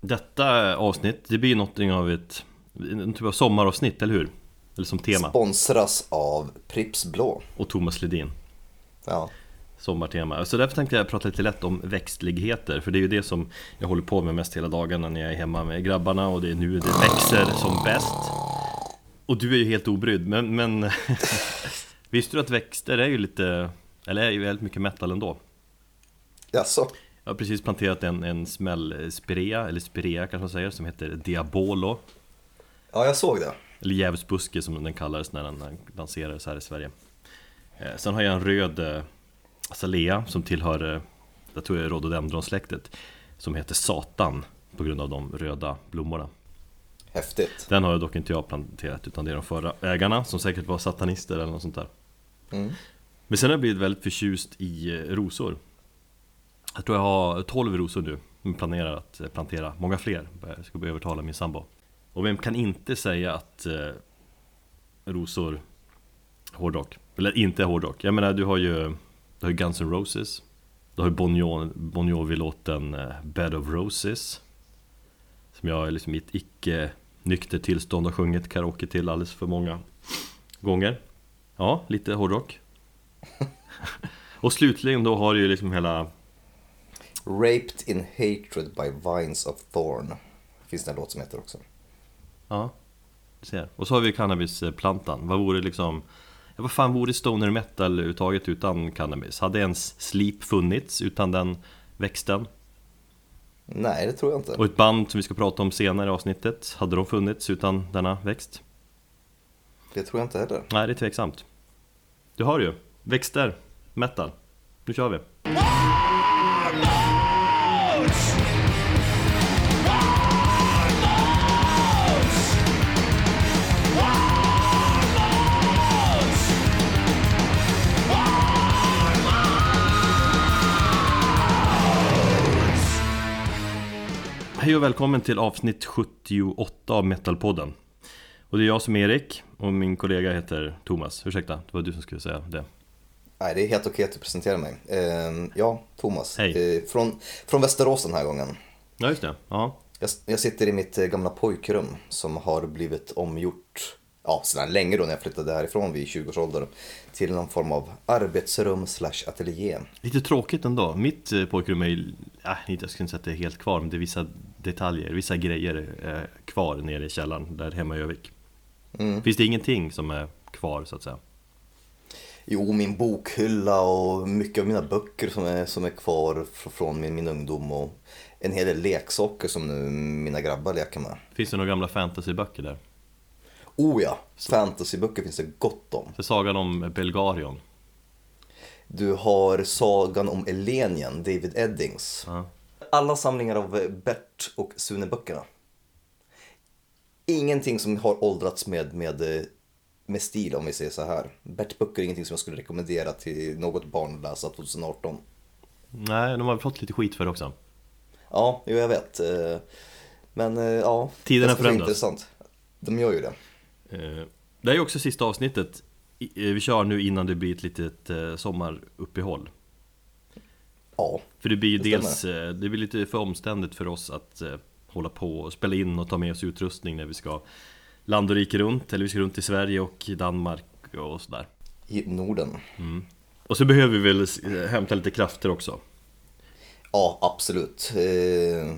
Detta avsnitt, det blir någonting av ett en typ av sommaravsnitt, eller hur? Eller som tema. Sponsras av Pripps Blå. Och Thomas Ledin. Ja. Sommartema. Så därför tänkte jag prata lite lätt om växtligheter. För det är ju det som jag håller på med mest hela dagarna när jag är hemma med grabbarna. Och det är nu det växer som bäst. Och du är ju helt obrydd, men, men Visste du att växter är ju lite, eller är ju väldigt mycket metal ändå? Jaså? Jag har precis planterat en, en smällspirea, eller spirea kanske man säger, som heter Diabolo. Ja, jag såg det. Eller djävulsbuske som den kallades när den lanserades här i Sverige. Eh, Sen har jag en röd eh, azalea som tillhör, eh, jag tror det är rhododendronsläktet Som heter Satan på grund av de röda blommorna. Häftigt. Den har jag dock inte jag planterat utan det är de förra ägarna som säkert var satanister eller något sånt där. Mm. Men sen har jag blivit väldigt förtjust i rosor Jag tror jag har 12 rosor nu. Men planerar att plantera många fler. Jag ska övertala min sambo. Och vem kan inte säga att eh, rosor Hårdrock Eller inte hårdrock? Jag menar du har ju Du har ju Guns N' Roses. Du har ju Bon, jo, bon Jovi-låten eh, Bed of Roses. Som jag liksom i ett icke nykter tillstånd har sjungit karaoke till alldeles för många gånger. Ja, lite hårdrock. Och slutligen då har du ju liksom hela Raped in hatred by vines of thorn Finns det en låt som heter också Ja, du ser. Och så har vi cannabisplantan. Vad vore liksom... Ja, vad fan vore stoner metal uttaget utan cannabis? Hade ens Sleep funnits utan den växten? Nej, det tror jag inte. Och ett band som vi ska prata om senare i avsnittet, hade de funnits utan denna växt? Det tror jag inte heller. Nej, det är tveksamt. Du har ju växter, metal. Nu kör vi! Hej och välkommen till avsnitt 78 av Metalpodden. Och det är jag som är Erik och min kollega heter Thomas. Ursäkta, det var du som skulle säga det. Nej, det är helt okej att du presenterar mig. Eh, Ja, Thomas. Hej. Eh, från, från Västerås den här gången. Ja just det, ja. Jag, jag sitter i mitt eh, gamla pojkrum som har blivit omgjort Ja, sedan länge då när jag flyttade härifrån vid 20-årsåldern Till någon form av arbetsrum slash ateljé. Lite tråkigt ändå, mitt eh, pojkrum är ju, äh, jag skulle inte säga att det är helt kvar Men det är vissa detaljer, vissa grejer eh, kvar nere i källaren där hemma i Övik mm. Finns det ingenting som är kvar så att säga? Jo, min bokhylla och mycket av mina böcker som är, som är kvar från min, min ungdom och en hel del leksaker som nu mina grabbar leker med. Finns det några gamla fantasyböcker där? Oh ja, fantasyböcker finns det gott om. För sagan om Belgarion Du har Sagan om Elenien, David Eddings. ja. Alla samlingar av Bert och Sune-böckerna. Ingenting som har åldrats med, med, med stil om vi säger så här. Bert-böcker är ingenting som jag skulle rekommendera till något barn att läsa 2018. Nej, de har fått lite skit för det också Ja, jo, jag vet. Eh, Men eh, ja, Tiderna det förändras. intressant. De gör ju det. Eh, Det är ju också sista avsnittet eh, Vi kör nu innan det blir ett litet eh, sommaruppehåll Ja, För det blir ju Det dels, eh, det blir lite för omständigt för oss att eh, hålla på och spela in och ta med oss utrustning när vi ska land och rike runt Eller vi ska runt i Sverige och Danmark och sådär i Norden. Och så behöver vi väl eh, hämta lite krafter också Ja, absolut. Eh,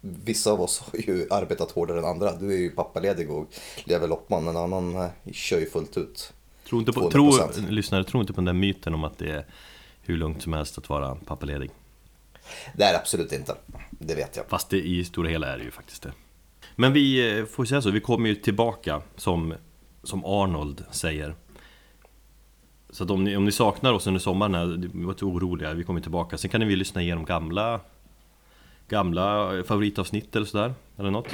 Vissa av oss har ju arbetat hårdare än andra. Du är ju pappaledig och lever loppman. En annan eh, kör ju fullt ut. Tro inte på, 200%. tro, lyssnare, tro inte på den där myten om att det är hur lugnt som helst att vara pappaledig. Det är absolut inte. Det vet jag. Fast det, i stora hela är det ju faktiskt det. Men vi eh, får säga så, vi kommer ju tillbaka som, som Arnold säger. Så att om ni, om ni saknar oss under sommaren, var inte oroliga, vi kommer tillbaka. Sen kan ni väl lyssna igenom gamla Gamla favoritavsnitt eller sådär, eller något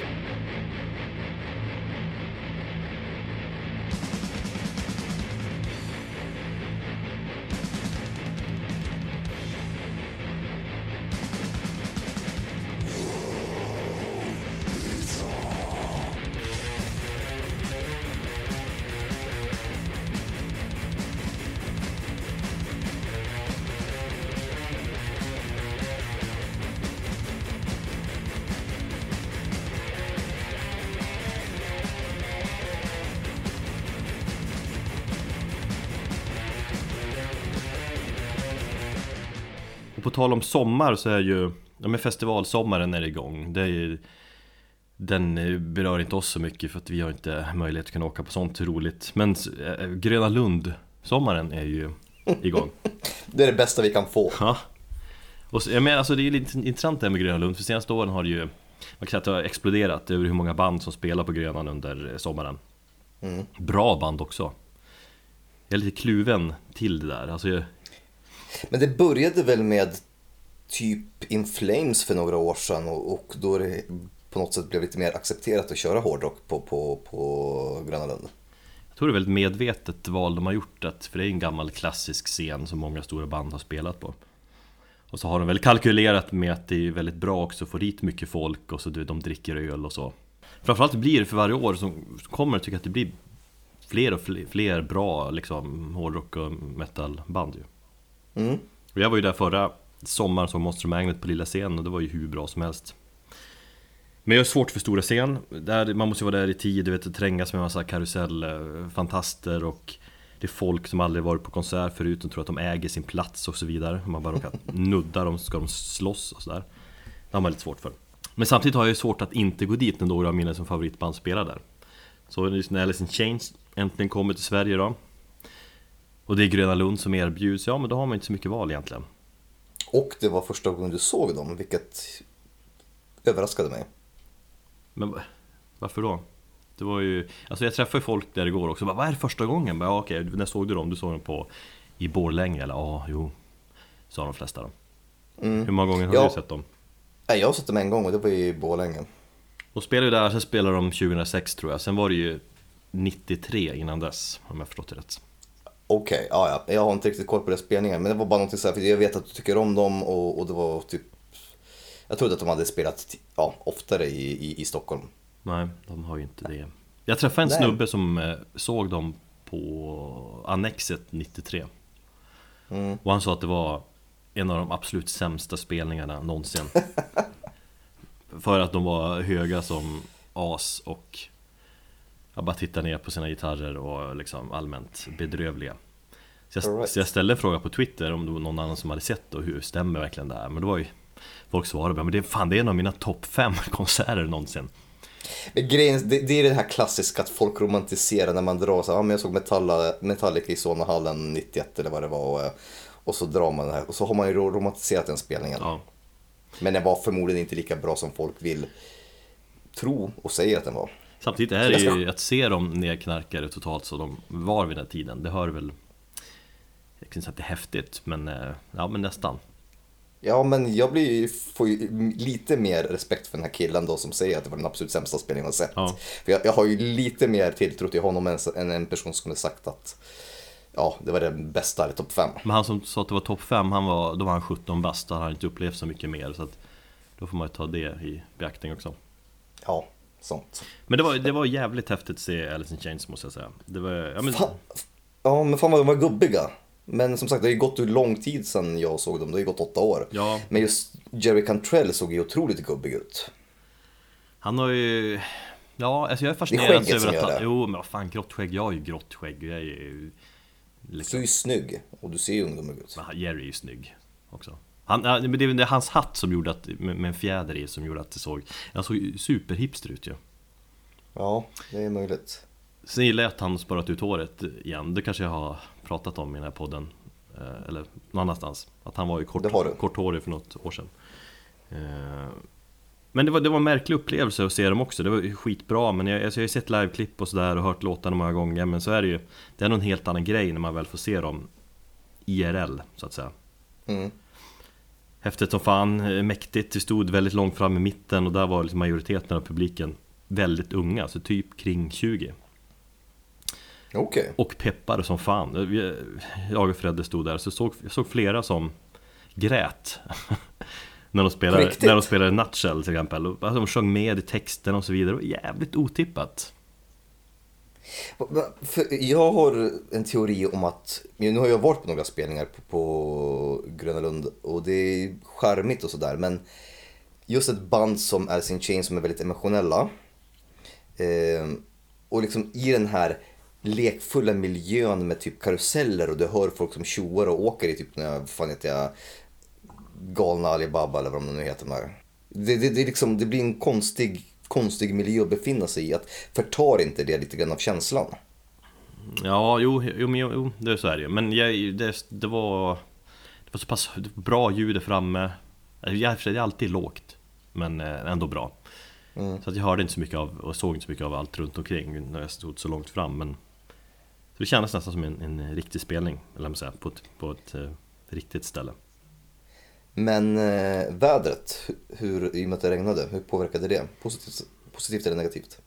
tal om sommar så är ju, ja men festivalsommaren är igång. Det är ju, den eh, berör inte oss så mycket för att vi har inte möjlighet att kunna åka på sånt roligt. Men eh, Gröna Lund sommaren är ju igång. Det är det bästa vi kan få. Ja. Och så, jag menar, alltså det är lite intressant det här med Gröna Lund, för senaste åren har det ju Man kan säga att det har exploderat över hur många band som spelar på Grönan under sommaren Mm. Bra band också Jag är lite kluven till det där, alltså jag, Men det började väl med typ In Flames för några år sedan och, och då det på något sätt blev lite mer accepterat att köra hårdrock på, på, på Gröna Lund. jag tror det är väldigt medvetet val de har gjort att, för det är en gammal klassisk scen som många stora band har spelat på Och så har de väl kalkylerat med att det är väldigt bra också att få dit mycket folk och så du de dricker öl och så Framförallt blir det för varje år som kommer tycker jag att det blir fler och fler, fler bra liksom hårdrock och metalband ju Mm. Och jag var ju där förra sommaren som Monster Magnet på lilla scen och det var ju hur bra som helst. Men jag har svårt för stora scen, där, man måste ju vara där i tid, du vet, trängas med en massa karusellfantaster eh, och Det är folk som aldrig varit på konsert förut och tror att de äger sin plats och så vidare. Om man bara råkar nudda dem så ska de slåss och sådär. Det har man lite svårt för. Men samtidigt har jag ju svårt att inte gå dit när några av mina som favoritband spelar där. Så när liksom Alice in Chains äntligen kommer till Sverige då och det är Gröna Lund som erbjuds, ja men då har man inte så mycket val egentligen. Och det var första gången du såg dem, vilket överraskade mig. Men va- varför då? Det var ju, alltså jag träffade folk där igår också, bara, vad är det första gången? Bara, ja, okej, när såg du dem? Du såg dem på i Borlänge eller? Ja, jo Sa de flesta då Mm. Hur många gånger har Ja. du sett dem? Nej, jag har sett dem en gång och det var i Borlänge. De spelade ju där, sen spelade de 2006 tror jag, sen var det ju 93 innan dess, om jag förstått det rätt Okej, ja, ja. Jag har inte riktigt koll på deras spelningar. Men det var bara någonting så här, för jag vet att du tycker om dem och, och det var typ... Jag trodde att de hade spelat ja, oftare i, i, i Stockholm. Nej, de har ju inte det Jag träffade en Nej. snubbe som eh, såg dem på Annexet 93 Mm. Och han sa att det var en av de absolut sämsta spelningarna någonsin För att de var höga som as och jag bara tittade ner på sina gitarrer och liksom allmänt bedrövliga så jag, right. så jag ställde en fråga på Twitter om det var någon annan som hade sett och hur stämmer verkligen det här? Men det var ju Folk svarade bara, men det, fan, det är en av mina topp fem konserter någonsin Men grejen, det, det är det här klassiska att folk romantiserar när man drar så här, ja, men jag såg Metalla, Metallica i Solnahallen 91 eller vad det var. Och, och så drar man det här och så har man ju ro- romantiserat den spelningen. Ja, Men den var förmodligen inte lika bra som folk vill tro och säger att den var. Samtidigt är det ju att se dem nedknarkade totalt så de var vid den här tiden. Det hör väl Jag kan inte säga att det är häftigt men eh, Ja men nästan. Ja, men jag blir, får ju lite mer respekt för den här killen då som säger att det var den absolut sämsta spelningen jag sett. Ja. För jag, jag har ju lite mer tilltro till honom än, än en person som har sagt att ja, det var den bästa i topp 5. Men han som sa att det var topp 5 han var, Då var han 17 bast och han hade inte upplevt så mycket mer. Så att Då får man ju ta det i beaktning också. Ja, sånt. Men det var, det var jävligt häftigt att se Alice in Chains måste jag säga Det var, ja men Fan, ja, men fan vad de var gubbiga. Men som sagt, det har ju gått lång tid sedan jag såg dem. Det har ju gått åtta år. Ja, Men just Jerry Cantrell såg ju otroligt gubbig ut. han har ju Ja, alltså jag är fascinerad över att han. Jo men vad fan, grått skägg, jag har ju grått skägg Jag är ju Du är liksom, ju snygg och du ser ju ungdomlig ut. men Jerry är ju snygg också han, men det är hans hatt som gjorde att, med, en fjäder i som gjorde att det såg Han såg superhipster ut ju Ja, det är möjligt. Sen gillar jag att han sparat ut håret igen, det kanske jag har pratat om i den här podden eh, Eller någon annanstans. Att han var ju kort, korthårig för något år sedan. Eh, Men det var, det var en märklig upplevelse att se dem också, det var skitbra Men jag, alltså jag har ju sett liveklipp och sådär och hört låtarna många gånger Men så är det ju Det är nog en helt annan grej när man väl får se dem IRL så att säga. Mm. Häftigt som fan, eh, mäktigt, vi stod väldigt långt fram i mitten och där var liksom majoriteten av publiken väldigt unga, så typ kring 20 Okej. Och peppade som fan. Vi- Jag och Fredde stod där, så såg, jag såg flera som grät När de spelade, riktigt? när de spelade Nutshell till exempel, alltså, de sjöng med i texten och så vidare, det var jävligt otippat för jag har en teori om att, nu har jag varit på några spelningar på, på Gröna Lund och det är charmigt och sådär men just ett band som Alice in Chains som är väldigt emotionella eh, och liksom i den här lekfulla miljön med typ karuseller och du hör folk som tjoar och åker i typ, när jag, fan heter jag, galna Alibaba eller vad de nu heter. Där. Det, det, det, liksom, det blir en konstig, konstig miljö att befinna sig i. Att förtar inte det lite grann av känslan? Ja, jo, jo, men, jo det är så är det ju. Men jag, det, det var Det var så pass bra ljud där framme Jag det är alltid lågt Men eh, ändå bra mm. Så att jag hörde inte så mycket av och såg inte så mycket av allt runt omkring när jag stod så långt fram men Så det kändes nästan som en, en riktig spelning, eller man säga, på ett, på ett eh, riktigt ställe Men eh, vädret, hur, i och med att det regnade, hur påverkade det? Positivt, positivt eller negativt?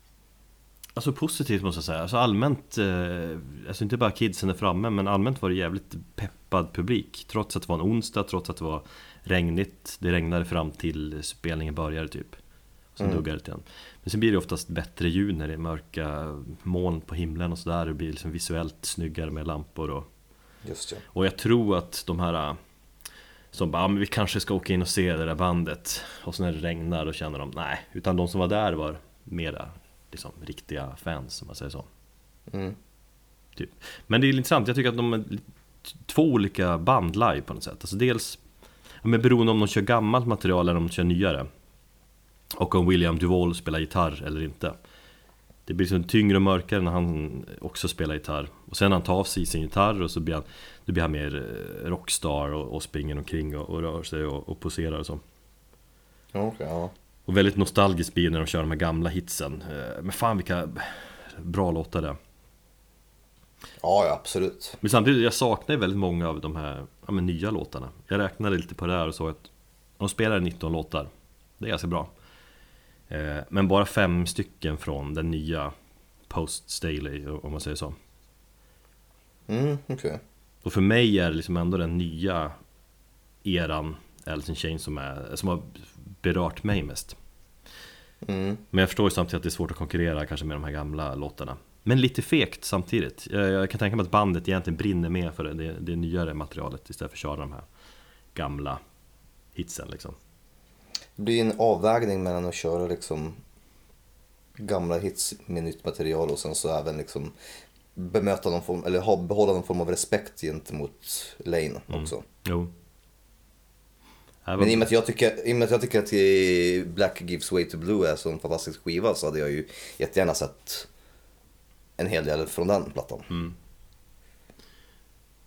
Alltså positivt måste jag säga, alltså allmänt, eh, alltså inte bara kidsen är framme men allmänt var det jävligt peppad publik Trots att det var en onsdag, trots att det var regnigt Det regnade fram till spelningen började typ Sen mm. duggade det igen Men sen blir det oftast bättre ljud när det är mörka moln på himlen och sådär Det blir liksom visuellt snyggare med lampor och Just ja. Och jag tror att de här som bara, ja, men vi kanske ska åka in och se det där bandet Och så när det regnar då känner de, nej Utan de som var där var mera liksom, riktiga fans om man säger så. Mm. Typ. Men det är intressant, jag tycker att de är två olika band live på något sätt. Alltså dels, men beroende om de kör gammalt material eller om de kör nyare. Och om William Duvall spelar gitarr eller inte. Det blir liksom tyngre och mörkare när han också spelar gitarr. Och sen när han tar av sig sin gitarr och så blir han, då blir han mer eh, rockstar och, och springer omkring och, och rör sig och, och poserar och så. Okay, ja. Och väldigt nostalgiskt blir när de kör de här gamla hitsen. Eh, Men fan vilka bra låtar det är. Ja, ja absolut. Men samtidigt, jag saknar väldigt många av de här ja, men nya låtarna. Jag räknade lite på det här och såg att de spelar 19 låtar. Det är ganska bra. Eh, Men bara fem stycken från den nya Post Staley, om man säger så. Mm, okej. okay. Och för mig är det liksom ändå den nya eran Alice in Chains som, är, som har berört mig mest. Mm. Men jag förstår ju samtidigt att det är svårt att konkurrera kanske med de här gamla låtarna. Men lite fegt samtidigt. Jag, jag kan tänka mig att bandet egentligen brinner mer för det, det, det nyare materialet istället för att köra de här gamla hitsen liksom. Det blir en avvägning mellan att köra liksom gamla hits med nytt material och sen så även liksom bemöta någon form, eller ha, behålla någon form av respekt gentemot Lane också. Mm. Jo. Men i och, med att jag tycker, i och med att jag tycker att Black Gives Way to Blue är så en fantastisk skiva så hade jag ju jättegärna sett en hel del från den plattan. Mm.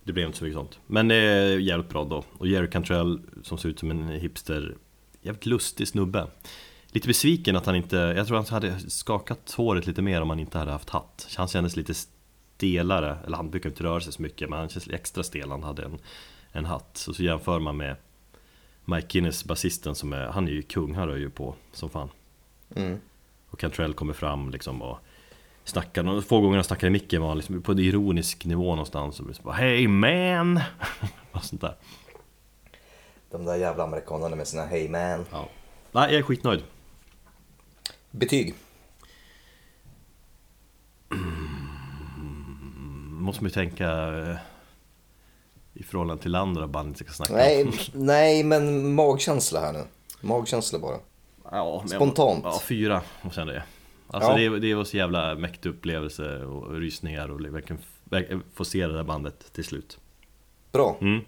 Det blev inte så mycket sånt. Men det är jävligt bra då. Och Jerry Cantrell som ser ut som en hipster, jävligt lustig snubbe. Lite besviken att han inte, jag tror han hade skakat håret lite mer om han inte hade haft hatt. Han kändes lite stelare, eller han brukar inte röra sig så mycket men han känns extra stel han hade en, en hatt. Så, så jämför man med Mike Guinness, basisten, som är, han är ju kung, han rör ju på som fan. Mm. Och Cantrell kommer fram liksom och snackar, de få gånger han snackar i micken var liksom på en ironisk nivå någonstans. Och liksom bara Hey man! och sånt där. De där jävla amerikanerna med sina Hey man. Ja. Nej, jag är skitnöjd. Betyg? Måste man ju tänka eh, i förhållande till andra band ska snacka nej, om. Nej, men magkänsla här nu. Magkänsla bara. Ja, Spontant. Ja, fyra måste jag säga. Alltså ja. det, det var så jävla mäktig upplevelse och rysningar och verkligen få se det där bandet till slut. Bra. Mm.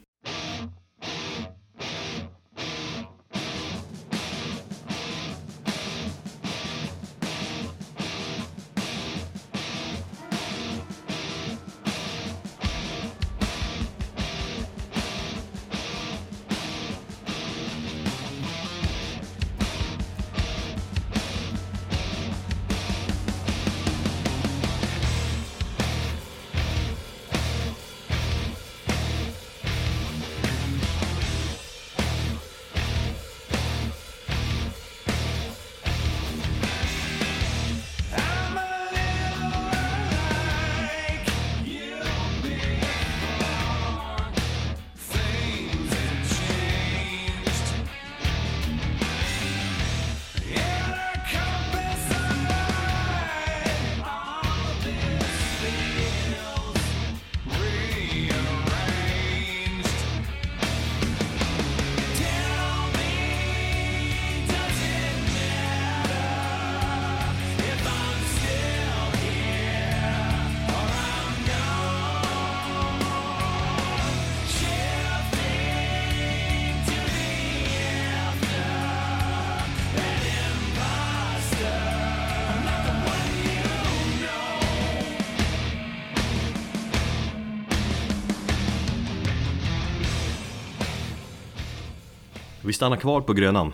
Vi stannar kvar på Grönan.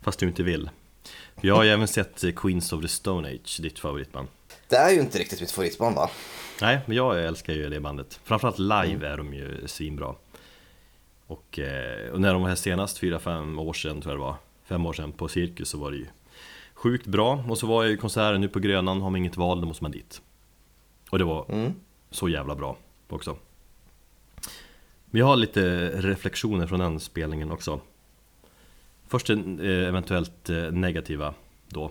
Fast du inte vill. Jag har ju även sett eh, Queens of the Stone Age, ditt favoritband. Det är ju inte riktigt mitt favoritband va? Nej, men jag älskar ju det bandet. Framförallt live är de ju svinbra. Och, eh, och när de var här senast, 4-5 år sedan tror jag det var Fem år sedan på Cirkus så var det ju Sjukt bra, och så var ju konserten nu på Grönan, har man inget val då måste man dit. Och det var Mm. så jävla bra också Vi har lite reflektioner från den spelningen också. Först en, eh, eventuellt eh, negativa då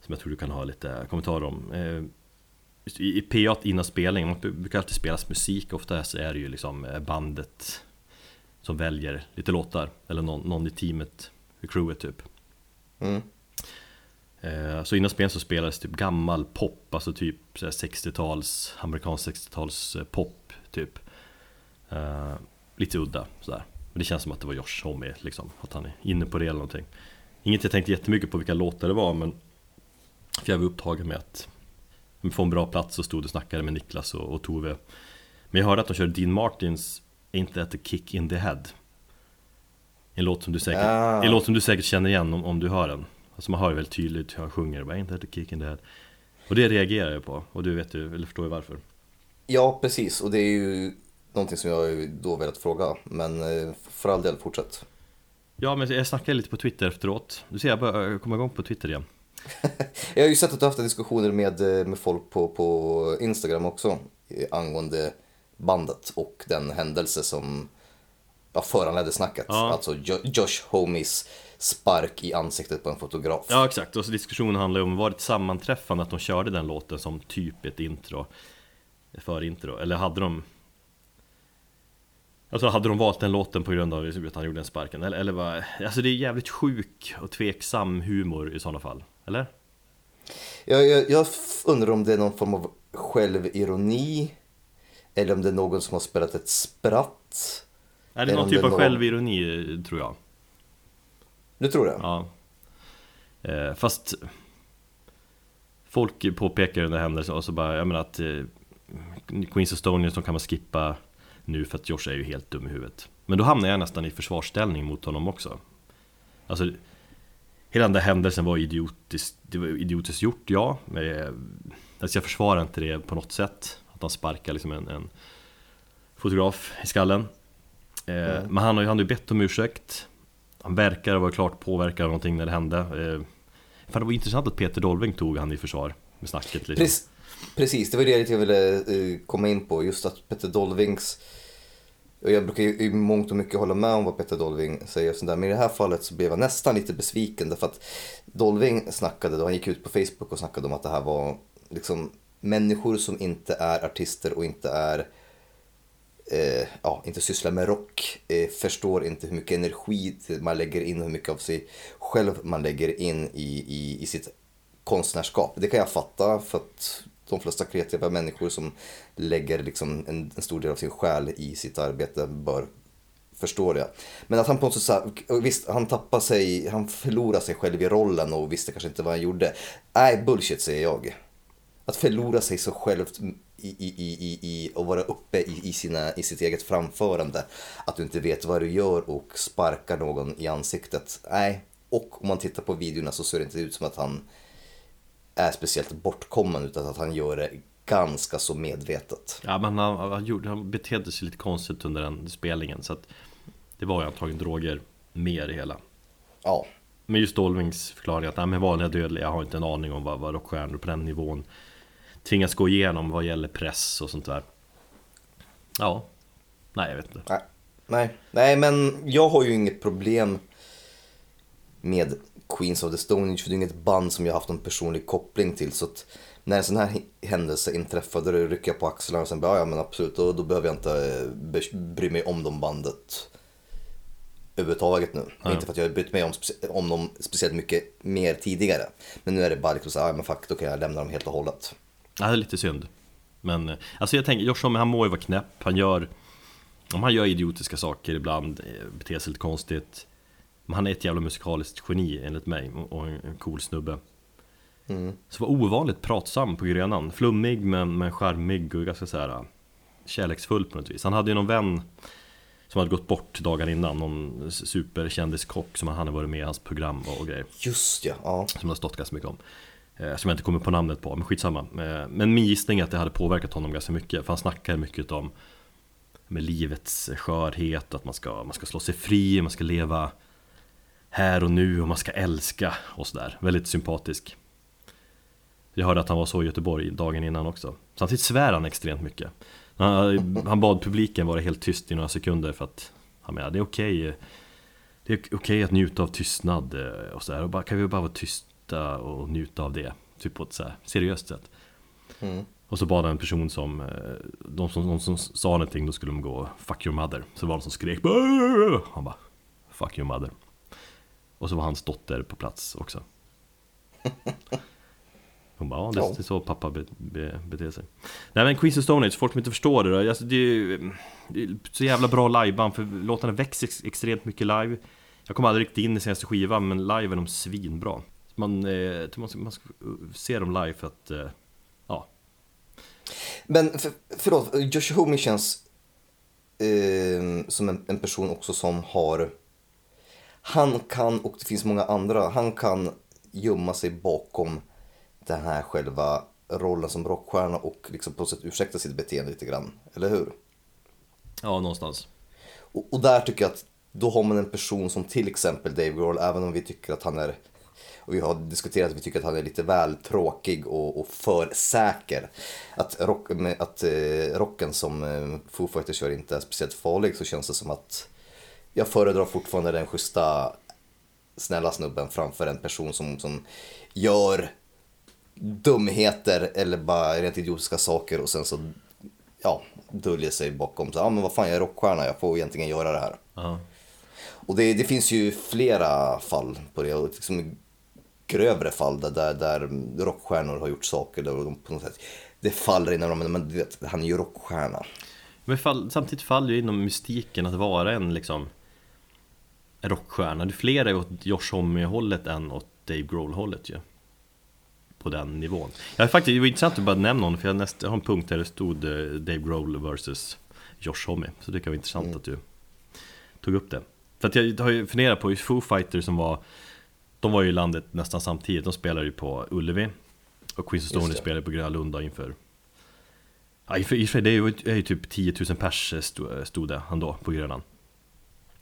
Som jag tror du kan ha lite kommentarer om. Eh, I PA innan spelningen, man brukar alltid spelas musik. Ofta så är det ju liksom bandet Som väljer lite låtar Eller någon, någon i teamet, i crewet typ. Mm. Så innan spelen så spelades typ gammal pop, alltså typ så här 60-tals, amerikansk 60-tals eh, pop typ Eh, Lite udda sådär. Men det känns som att det var Josh Homme liksom, att han är inne på det eller någonting. Inget jag tänkte jättemycket på vilka låtar det var men För jag var upptagen med att få en bra plats och stod och snackade med Niklas och, och Tove. Men jag hörde att de körde Dean Martins Ain't That A Kick In The Head. En låt som du säkert, Ah. en låt som du säkert känner igen om, om du hör den. Alltså man hör väldigt tydligt hur han sjunger, bara, Ain't That A Kick In The Head. Och det reagerar jag på, och du vet ju, eller förstår ju varför. Ja, precis. Och det är ju någonting som jag då velat fråga. Men eh, för all del, fortsätt. Ja men jag snackade lite på Twitter efteråt Du ser jag börjar komma igång på Twitter igen Jag har ju sett att du haft diskussioner med, eh, med folk på, på Instagram också eh, angående bandet och den händelse som ja, föranledde snacket. Ja. Alltså jo, Josh Homies spark i ansiktet på en fotograf. Ja exakt, och så diskussionen handlar ju om, var det ett sammanträffande att de körde den låten som typ ett intro För intro, eller hade de Alltså hade de valt den låten på grund av att han gjorde den sparken? Eller, eller vad? Alltså det är jävligt sjuk och tveksam humor i sådana fall, eller? Jag, jag, jag undrar om det är någon form av självironi eller om det är någon som har spelat ett spratt. Är det någon typ det av någon- självironi, tror jag? Du tror det? Ja eh, Fast Folk påpekar den där händelsen och så bara, jag menar att eh, Queens of Stone som kan man skippa nu för att Josh är ju helt dum i huvudet. Men då hamnar jag nästan i försvarsställning mot honom också. Alltså Hela den där händelsen var idiotiskt, det var idiotiskt gjort, ja. Men jag- alltså jag försvarar inte det på något sätt. Att han sparkar liksom en, en fotograf i skallen. Eh, Men han har ju han har bett om ursäkt. Han verkar ha varit klart påverkad av någonting när det hände. Eh, Fan det var intressant att Peter Dolving tog han i försvar med snacket liksom. Precis, precis, det var det jag ville eh, komma in på. Just att Peter Dolvings... Och jag brukar ju i mångt och mycket hålla med om vad Peter Dolving säger. och. Men i det här fallet så blev jag nästan lite besviken. Därför att Dolving snackade, då han gick ut på Facebook och snackade om att det här var liksom människor som inte är artister och inte är eh, ja, inte sysslar med rock, eh, förstår inte hur mycket energi man lägger in och hur mycket av sig själv man lägger in i, i, i sitt konstnärskap. Det kan jag fatta för att de flesta kreativa människor som lägger liksom en, en stor del av sin själ i sitt arbete bör förstå det. Men att han på något sätt visst, han tappar sig, han förlorar sig själv i rollen och visste kanske inte vad han gjorde. Nej, bullshit säger jag. Att förlora sig så självt i, i, i, i, i och vara uppe i, i, sina, i sitt eget framförande. Att du inte vet vad du gör och sparkar någon i ansiktet. Nej, och om man tittar på videorna så ser det inte ut som att han är speciellt bortkommen utan att han gör det ganska så medvetet. Ja men han, han, gjorde, han betedde sig lite konstigt under den spelningen så att Det var ju antagligen droger med det hela. Ja, Men just Dolvings förklaring att nej, men vanliga dödliga har inte en aning om vad, vad rockstjärnor på den nivån Tvingas gå igenom vad gäller press och sånt där. Ja. Nej jag vet inte. Nej, nej, nej men jag har ju inget problem med Queens of the Stone Age för det är inget band som jag haft någon personlig koppling till så att när en sån här händelse inträffade då rycker jag på axlarna och sen bara ja men absolut då, då behöver jag inte eh, bry mig om de bandet överhuvudtaget nu. Ja. Inte för att jag har brytt mig om, om dem speciellt mycket mer tidigare. Men nu är det bara liksom så här, ja men fuck då kan jag lämna dem helt och hållet. Ja, det är lite synd Men eh, alltså jag tänker, Josh Homme han må ju vara knäpp Han gör Om han gör idiotiska saker ibland eh, Beter sig lite konstigt Men han är ett jävla musikaliskt geni enligt mig och- en en cool snubbe. Mm. Så var ovanligt pratsam på Grönan. Flummig men, men charmig och ganska så här Kärleksfull på något vis. Han hade ju någon vän Som hade gått bort dagen innan, någon superkändiskock som han hade varit med i hans program och grejer. Just ja, ja. Som det har stått ganska mycket om. Eh, Som jag inte kommer på namnet på, men skitsamma. Eh, Men min gissning är att det hade påverkat honom ganska mycket För han snackar mycket om med livets skörhet, att man ska, man ska slå sig fri, man ska leva här och nu och man ska älska och sådär. Väldigt sympatisk. Jag hörde att han var så i Göteborg dagen innan också. Samtidigt svär han extremt mycket. Han, han bad publiken vara helt tyst i några sekunder för att han menade det är okej okay, Det är okej okay att njuta av tystnad eh, och sådär. bara, kan vi bara vara tysta och njuta av det? Typ på ett så seriöst sätt. Mm. Och så bad han en person som, eh, de som, de som sa någonting, då skulle de gå 'Fuck your mother' Så var det någon som skrek Han bara 'Fuck your mother' Och så var hans dotter på plats också. Hon bara, ja det är så pappa be, be, beter sig. Nej men Queens of Stone Age, folk som inte förstår det då, alltså, det, är, det är så jävla bra liveband för låtarna växer extremt mycket live. Jag kommer aldrig riktigt in i senaste skivan men live är de svinbra. Man, eh, man, ska, man ska se dem live för att, eh, ja. Men för, förlåt, Josh Homme känns eh, som en, en person också som har han kan, och det finns många andra, han kan gömma sig bakom den här själva rollen som rockstjärna och liksom på något sätt ursäkta sitt beteende lite grann, eller hur? Ja, någonstans. Och, och där tycker jag att då har man en person som till exempel Dave Grohl, även om vi tycker att han är och vi har diskuterat att vi tycker att han är lite väl tråkig och, och för säker. Att, rock, att eh, rocken som eh, Foo Fighters kör inte är speciellt farlig så känns det som att jag föredrar fortfarande den schyssta snälla snubben framför en person som, som gör dumheter eller bara rent idiotiska saker och sen så ja, döljer sig bakom så ja men vad fan jag är rockstjärna, jag får egentligen göra det här. Uh-huh. Och det, det finns ju flera fall på det, liksom grövre fall där, där, där rockstjärnor har gjort saker där de på något sätt, det faller inom ramen, men du vet, han är ju rockstjärna. Men fall, samtidigt faller ju inom mystiken att vara en liksom rockstjärna. Det är fler åt Josh Homme-hållet än åt Dave Grohl-hållet ju. På den nivån. Jag faktiskt, det var intressant att bara nämna honom för jag, näst, jag har en punkt där det stod eh, Dave Grohl vs Josh Homme. Så det kan vara intressant mm. att du tog upp det. För att jag har ju funderat på Foo Fighters som var De var ju i landet nästan samtidigt, de spelade ju på Ullevi Och Queens of Stone spelade på Gröna Lunda inför Ja, i och för sig, det är ju typ 10 000 pers eh, stod, stod det ändå på Grönan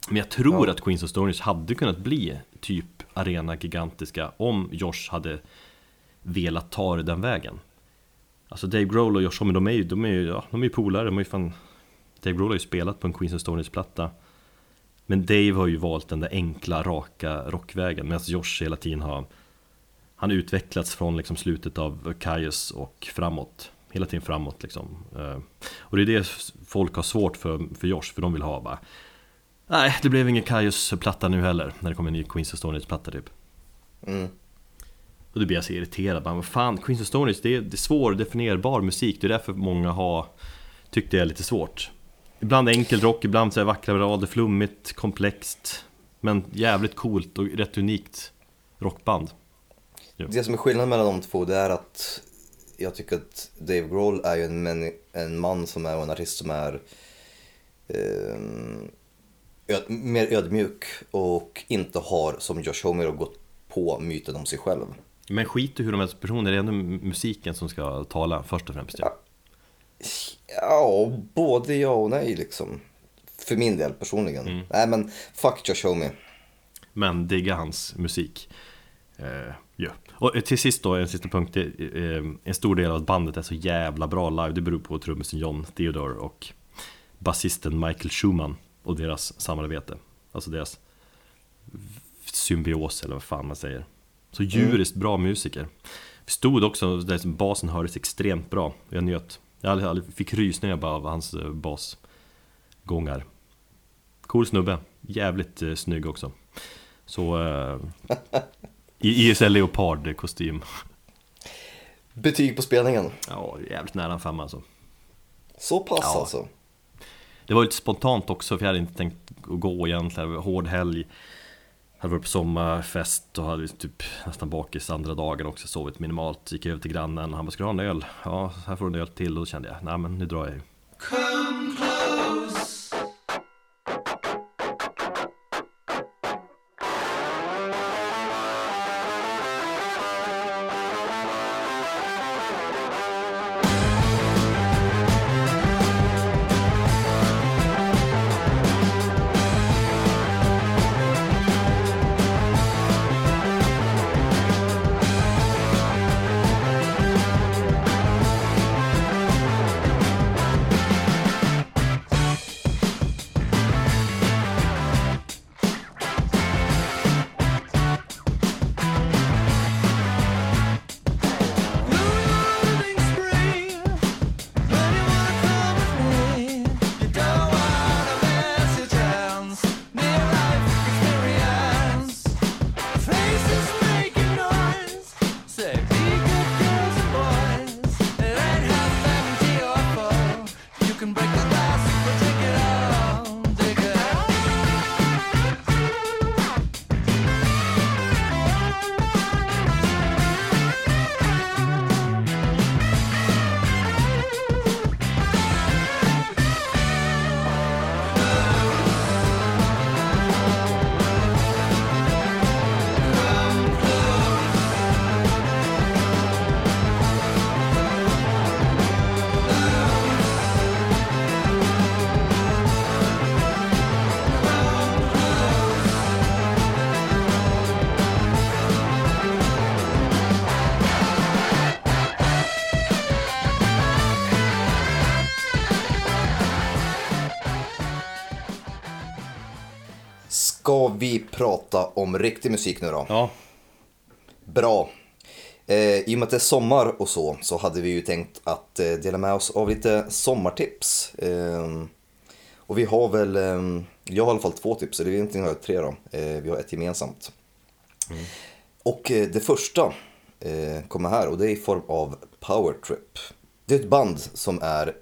men jag tror ja. att Queens of Stone hade kunnat bli typ arena gigantiska om Josh hade velat ta det den vägen. Alltså Dave Grohl och Josh Homme, de är ju, de är ju, ja, de är ju polare, de är ju fan Dave Grohl har ju spelat på en Queens of Stone platta Men Dave har ju valt den där enkla, raka rockvägen medan Josh hela tiden har Han utvecklats från liksom slutet av Kaius och framåt Hela tiden framåt liksom eh, Och det är det folk har svårt för, för Josh, för de vill ha bara Nej, det blev ingen Kaius-platta nu heller när det kom en ny Queens of Stone-platta typ mm. Och då blir jag så irriterad, bara, fan Queens of Stone det är, det är svårdefinierbar musik, det är därför många har tyckt det är lite svårt Ibland enkel rock, ibland så här vackra rader, flummigt, komplext Men jävligt coolt och rätt unikt rockband ja. Det som är skillnaden mellan de två det är att jag tycker att Dave Grohl är ju en, en man som är och en artist som är eh, öd, mer ödmjuk och inte har som Josh Homer gått på myten om sig själv. Men skit i hur de är som personer, det är ändå musiken som ska tala först och främst ja. ja, både ja och nej liksom. För min del personligen. Mm. Nej men fuck Josh Homme. Men digga hans musik. Eh, ja. Och till sist då, en sista punkt. Eh, en stor del av bandet är så jävla bra live. Det beror på trummisen John Theodore och basisten Michael Schumann och deras samarbete. Alltså deras symbios eller vad fan man säger. Så djuriskt bra musiker. Vi stod också där basen hördes extremt bra. Jag njöt. Jag fick rysningar bara av hans eh, basgångar. Cool snubbe. Jävligt eh, snygg också. Så... Eh, ISL Leopard-kostym. Betyg på spelningen? Ja, jävligt nära en femma alltså. Så pass ja. alltså? Det var lite spontant också för jag hade inte tänkt att gå egentligen, hård helg hade varit på sommarfest och hade typ nästan bakis andra dagen också, sovit minimalt. Gick över till grannen och han bara, ska du ha en öl? Ja, här får du en öl till och då kände jag, nej men nu drar jag ju. Ska vi prata om riktig musik nu då? Ja, Bra. Eh, I och med att det är sommar och så, så hade vi ju tänkt att eh, dela med oss av lite sommartips. Eh, och vi har väl, eh, jag har i alla fall två tips, eller egentligen har jag tre då. Eh, vi har ett gemensamt. Och eh, det första kommer här och det är i form av Power Trip. Det är ett band som är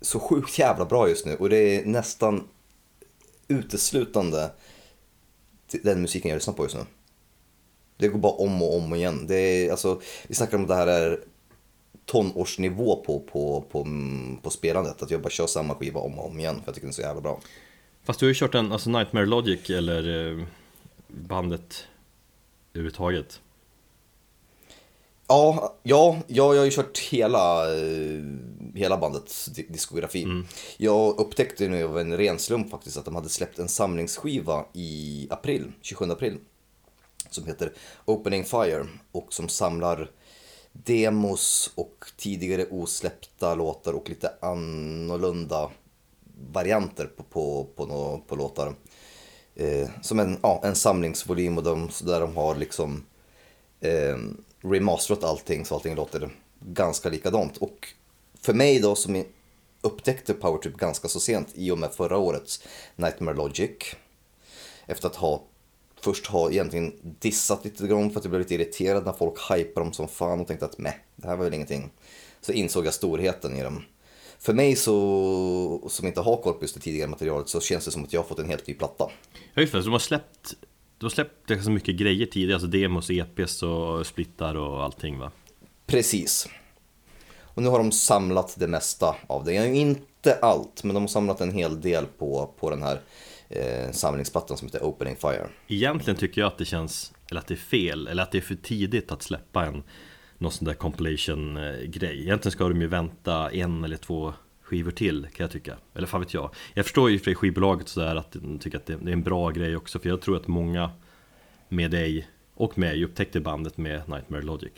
så sjukt jävla bra just nu och det är nästan uteslutande den musiken jag lyssnar på just nu. Det går bara om och om igen. Det är, alltså, vi snackar om att det här är tonårsnivå på, på, på, på spelandet. Att jag bara kör samma skiva om och om igen för jag tycker den är så jävla bra. fast du har ju kört en, alltså Nightmare Logic eller eh, bandet överhuvudtaget. Ja, ja, ja, jag har ju kört hela, eh, hela bandets di- diskografi. Jag upptäckte nu av en ren slump faktiskt att de hade släppt en samlingsskiva i april, 27 april. Som heter Opening Fire och som samlar demos och tidigare osläppta låtar och lite annorlunda varianter på, på, på, nå- på låtar. Eh, som en, ja, en samlingsvolym och de, där de har liksom eh, remasterat allting så allting låter ganska likadant. Och för mig då som upptäckte Powertrip ganska så sent i och med förra årets Nightmare Logic. Efter att ha först ha egentligen dissat lite grann för att jag blev lite irriterad när folk hypar dem som fan och tänkte att meh, det här var väl ingenting. Så insåg jag storheten i dem. För mig så, som inte har koll på just det tidigare materialet så känns det som att jag har fått en helt ny platta. Ja just det, så de har släppt de har släppt ganska mycket grejer tidigare, alltså demos, EPs och splittar och allting va? Precis. Och nu har de samlat det mesta av det. Inte allt, men de har samlat en hel del på, på den här eh, samlingsplattan som heter Opening Fire. Egentligen tycker jag att det känns, eller att det är fel, eller att det är för tidigt att släppa en Någon sån där compilation-grej Egentligen ska de ju vänta en eller två skivor till kan jag tycka Eller fan vet jag Jag förstår ju för skivbolaget sådär att de tycker att det är en bra grej också För jag tror att många med dig och mig upptäckte bandet med Nightmare Logic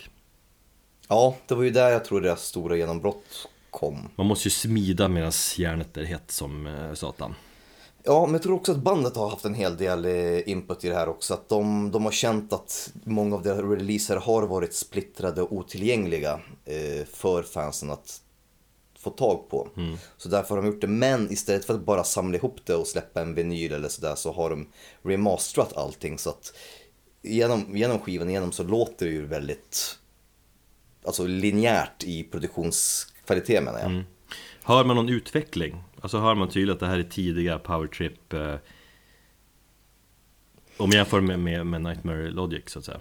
Ja, det var ju där jag tror deras stora genombrott kom. Man måste ju smida medan järnet är hett som eh, satan Ja, men jag tror också att bandet har haft en hel del eh, input i det här också. Att de, de har känt att många av deras releaser har varit splittrade och otillgängliga eh, för fansen att få tag på. Så därför har de gjort det. Men istället för att bara samla ihop det och släppa en vinyl eller sådär så har de remasterat allting. Så att genom, genom skivan igenom så låter det ju väldigt alltså linjärt i produktionskvalitet menar jag. Hör man någon utveckling? Alltså hör man tydligt att det här är tidiga powertrip eh, Om jag jämför med, med, med Nightmare Logic så att säga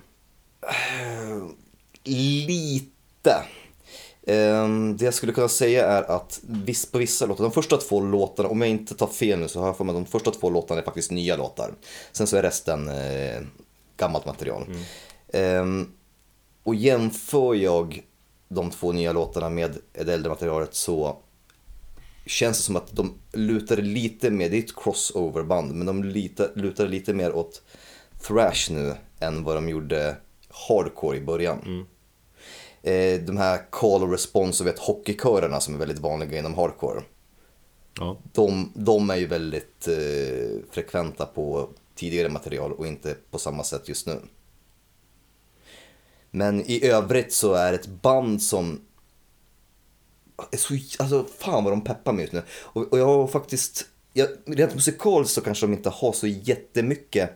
Lite. Ehm, Det jag skulle kunna säga är att på vissa låtar, de första två låtarna, om jag inte tar fel nu så har jag för mig att de första två låtarna är faktiskt nya låtar. Sen så är resten eh, gammalt material. Ehm, och jämför jag de två nya låtarna med det äldre materialet så känns det som att de lutar lite mer, det är ett crossoverband, men de lutar, lutar lite mer åt thrash nu än vad de gjorde hardcore i början. Eh, de här call och response och vet hockeykörerna som är väldigt vanliga inom hardcore. Ja, De, de är ju väldigt eh, frekventa på tidigare material och inte på samma sätt just nu. Men i övrigt så är ett band som är så, alltså fan vad de peppar mig just nu. Och, och jag har faktiskt, jag, rent musikaliskt så kanske de inte har så jättemycket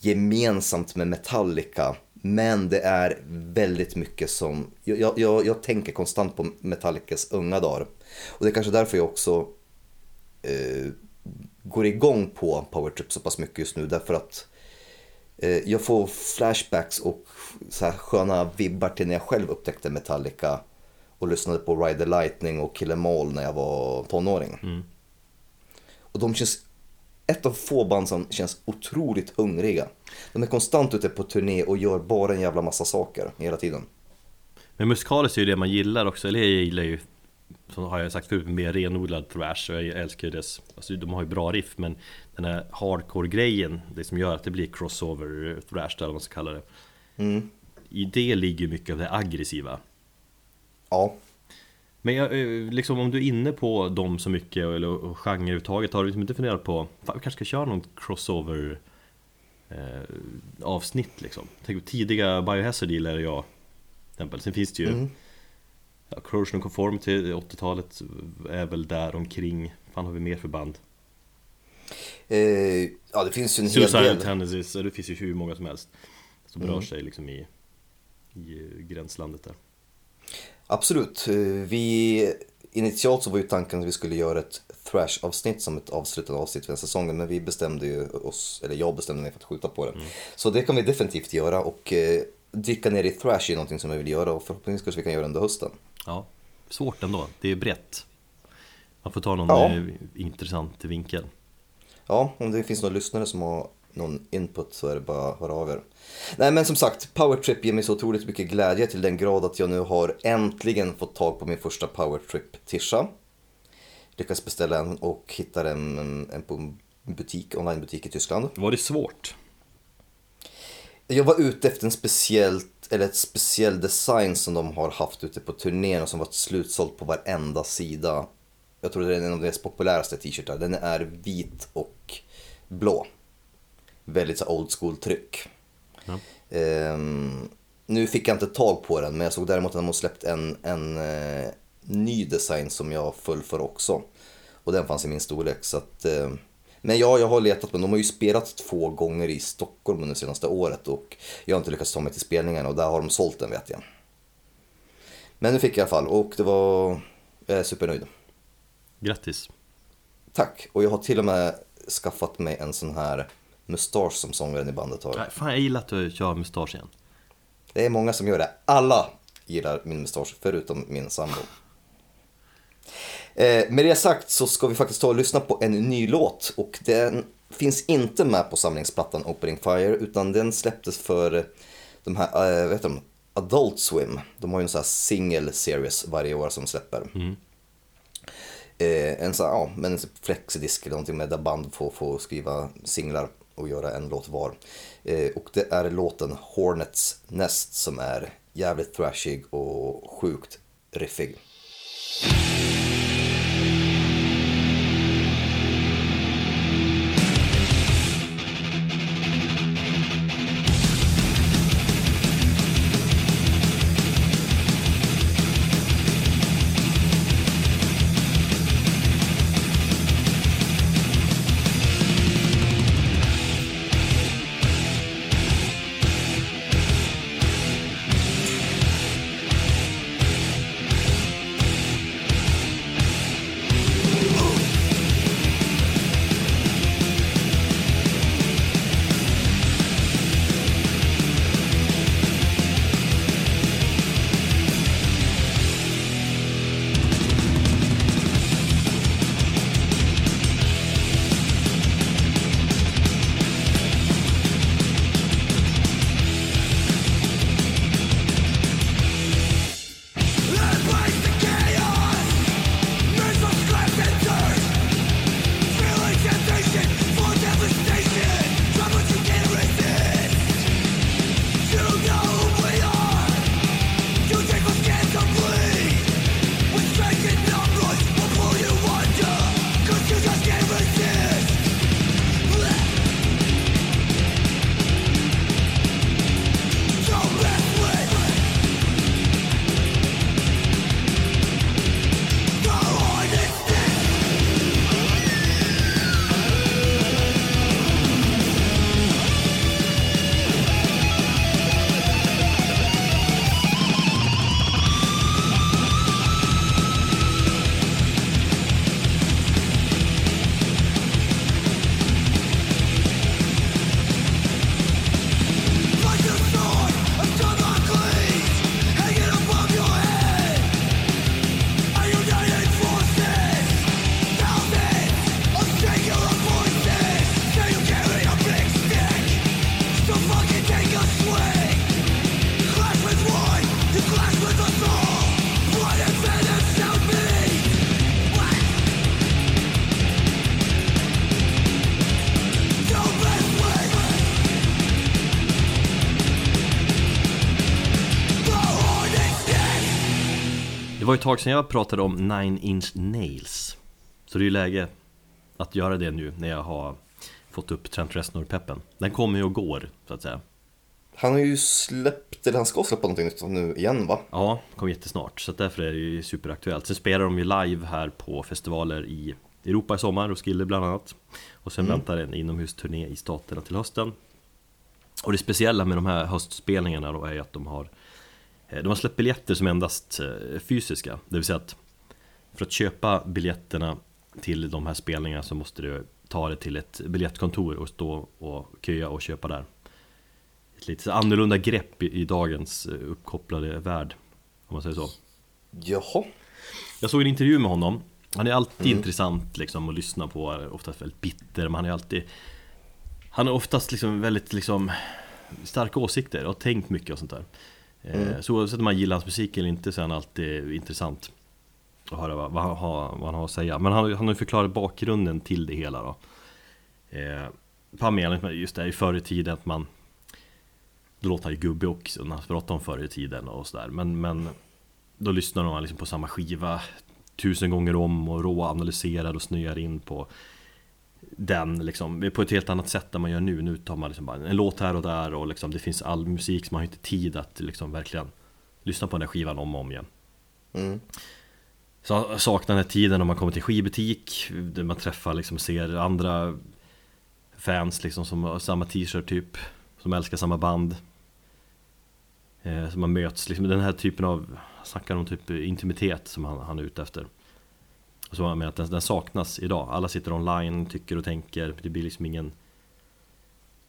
gemensamt med Metallica. Men det är väldigt mycket som, jag, jag, jag tänker konstant på Metallicas unga dagar. Och det är kanske därför jag också eh, går igång på Powertrip så pass mycket just nu. Därför att eh, jag får flashbacks och så här sköna vibbar till när jag själv upptäckte Metallica och lyssnade på Ride the Lightning och Kill 'Em All när jag var tonåring. Och de känns, ett av få band som känns otroligt hungriga. De är konstant ute på turné och gör bara en jävla massa saker hela tiden. Men musikaliskt är ju det man gillar också, eller jag gillar ju Som har jag sagt förut, mer renodlad thrash och jag älskar ju dess Alltså de har ju bra riff men Den här hardcore-grejen Det som gör att det blir crossover thrash eller vad man ska kalla det Mm. I det ligger mycket av det aggressiva Ja, Men jag, eh, liksom om du är inne på dem så mycket eller och genre överhuvudtaget Har du liksom inte funderat på, fan, vi kanske ska köra någon crossover eh, avsnitt liksom Tänk på tidiga Biohazard gillar jag exempel. Sen finns det ju Mm. ja, Corrosion Conformity 80-talet är väl där omkring fan har vi mer för band? Eh, ja, det finns ju en hel Suicidal del. Tendencies, det finns ju hur många som helst Som rör Mm. sig liksom i, i eh, gränslandet där Absolut. Eh, Vi, initialt så var ju tanken att vi skulle göra ett thrash-avsnitt som ett avslutande avsnitt för den säsongen. Men vi bestämde ju oss, eller jag bestämde mig för att skjuta på det. Så det kan vi definitivt göra och eh, dyka ner i thrash är någonting som jag vill göra och förhoppningsvis kanske vi kan göra det under hösten. Ja, svårt ändå, det är brett Man får ta någon Ja. eh, intressant vinkel Ja, om det finns några lyssnare som har någon input så är det bara att höra av er. Nej men som sagt, Powertrip ger mig så otroligt mycket glädje till den grad att jag nu har äntligen fått tag på min första Powertrip-tisha. Lyckats beställa en och hittar en, en, en på en butik, onlinebutik i Tyskland. Var det svårt? Jag var ute efter en speciellt, eller ett speciell design som de har haft ute på turnén och som varit slutsålt på varenda sida. Jag tror det är en av deras populäraste t-shirtar. Den är vit och blå. Väldigt så old school tryck. Ja. Ehm, nu fick jag inte tag på den men jag såg däremot att de har släppt en, en eh, ny design som jag föll för också. Och den fanns i min storlek så att eh, men ja, jag har letat men de har ju spelat två gånger i Stockholm under senaste året och jag har inte lyckats ta mig till spelningen och där har de sålt den vet jag. Men nu fick jag i alla fall och det var, jag är supernöjd. Grattis! Tack! Och jag har till och med skaffat mig en sån här mustasch som sångaren i bandet har. Nej, fan jag gillar att du kör mustasch igen Det är många som gör det. Alla gillar min mustasch, förutom min sambo. Eh, med det sagt så ska vi faktiskt ta och lyssna på en ny låt och den finns inte med på samlingsplattan Opening Fire utan den släpptes för de här, eh, vad heter de, Adult Swim. De har ju en sån här single series varje år som släpper. Eh, en sån, ja, men en flexidisk eller någonting med där band får, får skriva singlar och göra en låt var. Eh, och det är låten Hornets Nest som är jävligt thrashig och sjukt riffig. Ett tag sedan jag pratade om Nine Inch Nails. Så det är ju läge att göra det nu när jag har fått upp Trent Reznor-peppen. Den kommer ju och går, så att säga. Han har ju släppt, eller han ska släppa någonting nytt nu igen va? Ja, kommer jättesnart, så därför är det ju superaktuellt. Sen spelar de ju live här på festivaler i Europa i sommar, Roskilde bland annat. Och sen Mm. väntar en inomhusturné i staterna till hösten. Och det speciella med de här höstspelningarna då är ju att de har De har släppt biljetter som endast eh, fysiska. Det vill säga att För att köpa biljetterna till de här spelningarna så måste du ta det till ett biljettkontor och stå och köa och köpa där. Ett lite annorlunda grepp i, dagens eh, uppkopplade värld Om man säger så. Jaha. jag såg en intervju med honom. Han är alltid intressant liksom att lyssna på. Oftast väldigt bitter men han är alltid Han har oftast liksom väldigt liksom Starka åsikter och har tänkt mycket och sånt där Mm. Eh, så oavsett om man gillar hans musik eller inte så är han alltid intressant Att höra vad, vad, han, har, vad han har att säga. Men han, han har ju förklarat bakgrunden till det hela då. Eh, Han menar just det här i förr i tiden att man Då låter han ju gubbig också när han pratar om förr i tiden och sådär. Men, men då lyssnar man liksom på samma skiva tusen gånger om och råanalyserar och snöar in på den liksom, på ett helt annat sätt än man gör nu. Nu tar man liksom bara en låt här och där och liksom, det finns all musik som man har inte tid att liksom verkligen lyssna på den där skivan om och om igen. Mm. Så jag saknar den här tiden när man kommer till skivbutik, där man träffar liksom, ser andra fans liksom som har samma t-shirt typ, som älskar samma band. Eh, så man möts, liksom den här typen av, snackar om typ intimitet som han, han är ute efter. Och så jag menar att den, den saknas idag, alla sitter online, tycker och tänker, det blir liksom ingen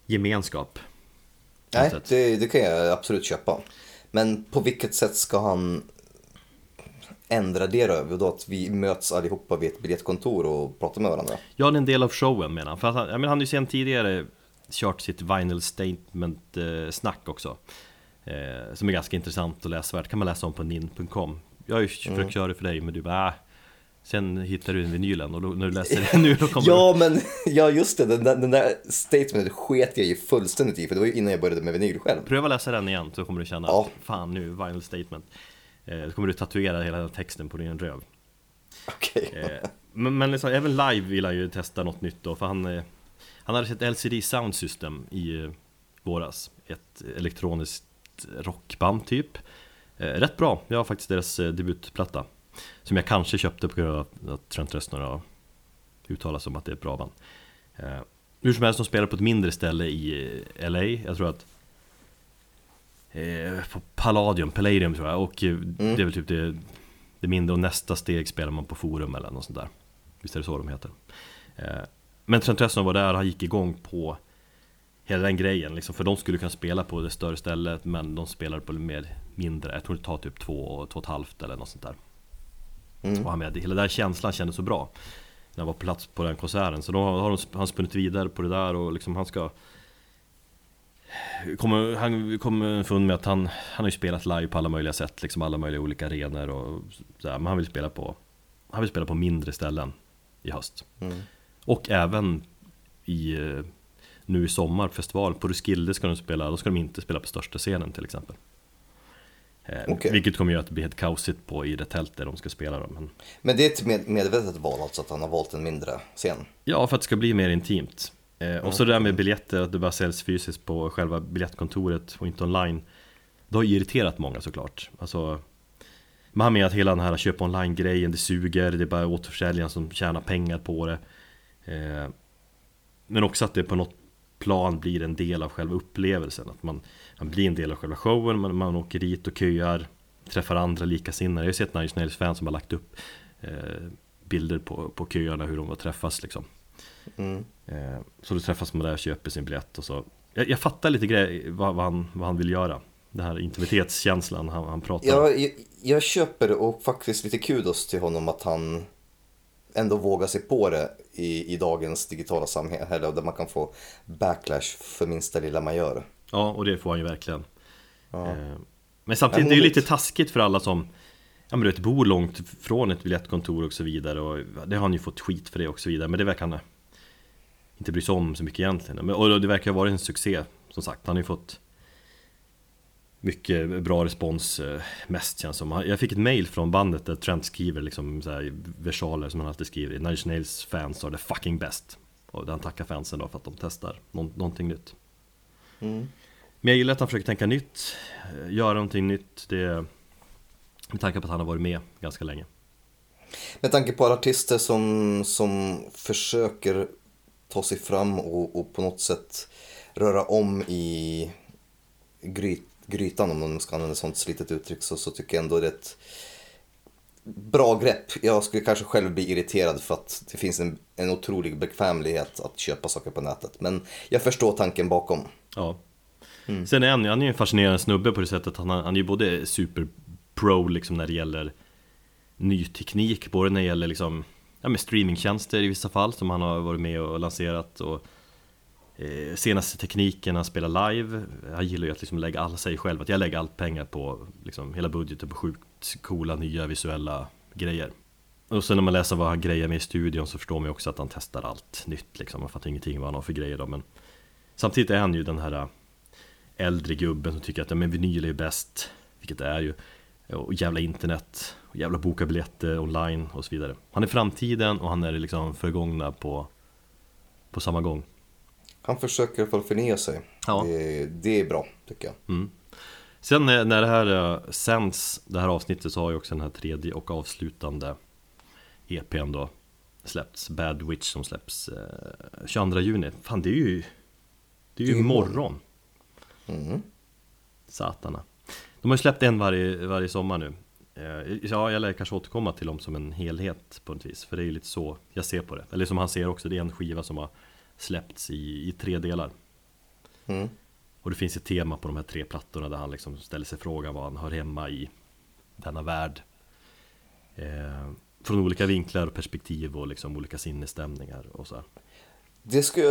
gemenskap. Nej, det, det kan jag absolut köpa. Men på vilket sätt ska han ändra det då? Då att vi möts allihopa vid ett biljettkontor och pratar med varandra? Ja, det är en del av showen menar han. För han, menar, han har ju sen tidigare kört sitt Vinyl Statement eh, snack också. Eh, som är ganska intressant och läsvärt. kan man läsa om på nin.com. Jag har ju försökt köra det för dig men du bara äh. Sen hittar du en vinylen och då, när du läser det nu då kommer Ja, men ja, just det. Den, den där statementet sket jag ju fullständigt i, för det var ju innan jag började med vinyl själv. pröva läsa den igen så kommer du känna Ja. Fan nu, Vinyl Statement. Eh, då kommer du tatuera hela den texten på din röv. Okej. Eh, men men liksom, även live vill han ju testa något nytt då för han eh, Han hade sett LCD Sound System i eh, våras Ett elektroniskt rockband typ Rätt bra, jag har faktiskt deras debutplatta Som jag kanske köpte på grund av att Trent Reznor har uttalat som att det är ett bra band. Eh, Hur som helst, de spelar på ett mindre ställe i eh, LA Jag tror att eh, På Palladium, Palladium tror jag. Och eh, det är väl typ det det mindre och nästa steg spelar man på forum eller något sånt där. Visst är det så de heter. Eh, Men Trent Reznor var där, han gick igång på Hela den grejen liksom, för de skulle kunna spela på det större stället Men de spelade på det mer mindre, jag tror det tar typ två, två och ett halvt eller något sånt där Mm. Och han med, hela den känslan kändes så bra. När han var på plats på den konserten. Så då har de, han spunnit vidare på det där och liksom han ska kommer, Han kommer underfund med att han, han har ju spelat live på alla möjliga sätt Liksom alla möjliga olika arenor och sådär, Men han vill spela på Han vill spela på mindre ställen i höst. Mm. Och även i eh, Nu i sommar, festival, på Roskilde ska de spela Då ska de inte spela på största scenen till exempel Eh, Okej. Vilket kommer göra att det blir helt kaosigt på i det tält där de ska spela då. Men Men det är ett med, medvetet val alltså att han har valt en mindre scen? Ja, för att det ska bli mer intimt. Eh, och så det där med biljetter, att det bara säljs fysiskt på själva biljettkontoret och inte online. Det har ju irriterat många såklart. Alltså, man med att hela den här köp online-grejen, det suger, det är bara återförsäljaren som tjänar pengar på det. Eh, men också att det på något plan blir en del av själva upplevelsen. Att man, man blir en del av själva showen, man, man åker dit och köar, träffar andra likasinnade. Jag har ju sett Nine Snails fans som har lagt upp eh, bilder på, på köerna, hur de har träffats liksom. Mm. Eh, Så då träffas man där och köper sin biljett och så Jag, jag fattar lite grej vad, vad, han, vad han vill göra Den här intimitetskänslan han, han pratar om Ja, jag, jag köper och faktiskt lite kudos till honom att han ändå vågar sig på det i, i dagens digitala samhälle där man kan få backlash för minsta lilla man gör. Ja, och det får han ju verkligen Ja. eh, Men samtidigt, det är ju lite taskigt för alla som Ja men du vet, bor långt från ett biljettkontor och så vidare och det har han ju fått skit för det och så vidare Men det verkar han inte bry sig om så mycket egentligen Men, Och det verkar ha varit en succé Som sagt, han har ju fått mycket bra respons eh, mest känns som. Jag fick ett mail från bandet där Trent skriver liksom så här, versaler som han alltid skriver. Nine Nails fans are the fucking best. Och han tackar fansen då för att de testar nå någonting nytt. Mm. Men jag gillar att han försöker tänka nytt, eh, göra någonting nytt. Det, med tanke på att han har varit med ganska länge. Med tanke på alla artister som, som försöker ta sig fram och, och på något sätt röra om i gryt, grytan om man ska använda ett sånt slitet uttryck så, så tycker jag ändå det är ett bra grepp. Jag skulle kanske själv bli irriterad för att det finns en, en otrolig bekvämlighet att köpa saker på nätet. Men jag förstår tanken bakom. Ja. Mm. Sen är han, han är ju en fascinerande snubbe på det sättet att han, han är ju både super pro liksom när det gäller ny teknik, både när det gäller liksom, ja, med streamingtjänster i vissa fall som han har varit med och lanserat och eh, senaste tekniken han spelar live. Han gillar ju att liksom lägga alla sig själv, att jag lägger allt pengar på liksom, hela budgeten på sjukt coola nya visuella grejer. Och sen när man läser vad han grejer med i studion så förstår man ju också att han testar allt nytt liksom. Man fattar ingenting vad han har för grejer då men Samtidigt är han ju den här äh, äldre gubben som tycker att ja, men vinyl är bäst Vilket det är ju. Och jävla internet och jävla boka biljetter online och så vidare. Han är framtiden och han är liksom förgångna på På samma gång. Han försöker i alla fall förnya sig. Ja. det, det är bra tycker jag. Mm. Sen när det här äh, sänds, det här avsnittet så har ju också den här tredje och avslutande EPn då släppts. Bad Witch som släpps eh, 22 juni. Fan det är ju Det är ju imorgon mm. Satana De har ju släppt en varje, varje sommar nu eh, Ja, jag lär kanske återkomma till dem som en helhet på något vis För det är ju lite så jag ser på det Eller som han ser också, det är en skiva som har släppts i, i tre delar mm. Och det finns ett tema på de här tre plattorna där han liksom ställer sig frågan vad han hör hemma i denna värld eh, från olika vinklar och perspektiv och liksom olika sinnesstämningar och så. Här. Det skulle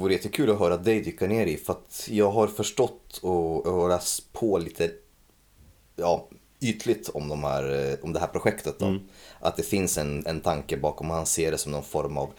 vara jättekul att höra dig dyka ner i för att jag har förstått och, och läst på lite ja, ytligt om, de här, om det här projektet. Då. Mm. Att det finns en, en tanke bakom, han ser det som någon form av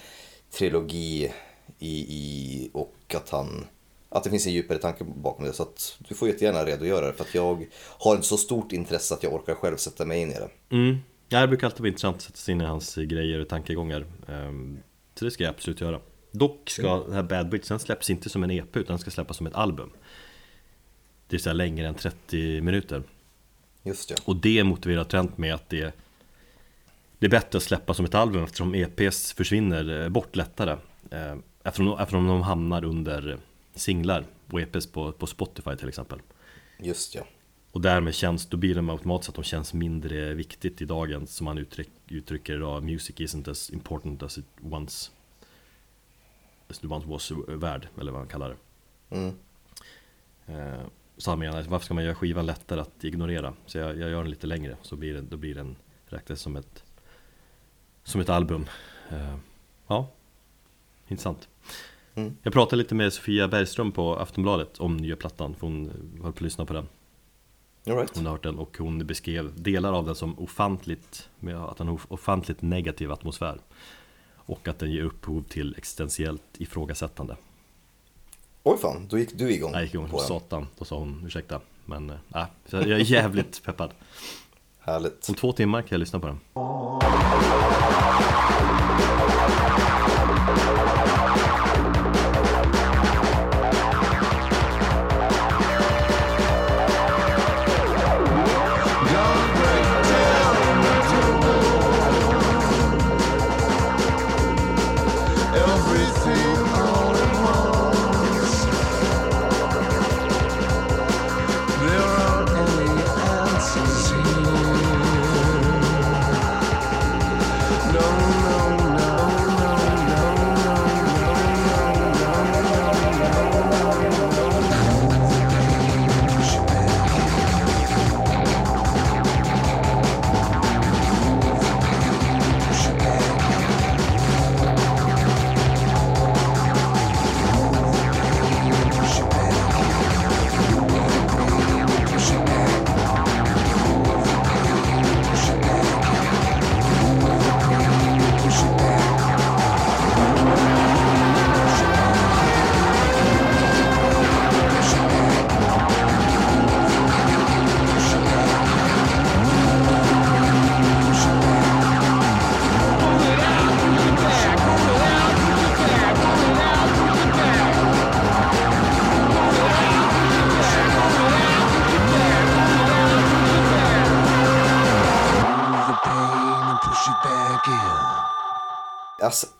trilogi i, i, och att han att det finns en djupare tanke bakom det. Så att du får jättegärna redogöra det för att jag har inte så stort intresse att jag orkar själv sätta mig in i det. Mm. Ja, det brukar alltid vara intressant att sätta sig in i hans grejer och tankegångar ehm, Så det ska jag absolut göra Dock ska mm. den här Bad Bitch, den släpps inte som en EP utan den ska släppas som ett album. Det är så längre än 30 minuter. Just det. Och det motiverar Trent med att det Det är bättre att släppa som ett album eftersom EPs försvinner eh, bort lättare. Ehm, Eftersom, eftersom de hamnar under singlar och EPs på, på Spotify till exempel. Just ja och därmed känns, då blir det automatiskt att de känns mindre viktigt i dagen som man uttryck, uttrycker idag Music isn't as important as it once once was värd, eller vad man kallar det mm. eh, Så han menar, varför ska man göra skivan lättare att ignorera? Så jag, jag gör den lite längre, så blir det, då blir den räknas som ett Som ett album eh, Ja Intressant mm. Jag pratade lite med Sofia Bergström på Aftonbladet om nya plattan, för hon höll på att lyssna på den right. Hon har hört den och hon beskrev delar av den som ofantligt, med att den har ofantligt negativ atmosfär. Och att den ger upphov till existentiellt ifrågasättande. Oj fan, då gick du igång Jag gick igång på satan, då sa hon ursäkta. Men äh, jag är jävligt peppad. Härligt. Om två timmar kan jag lyssna på den.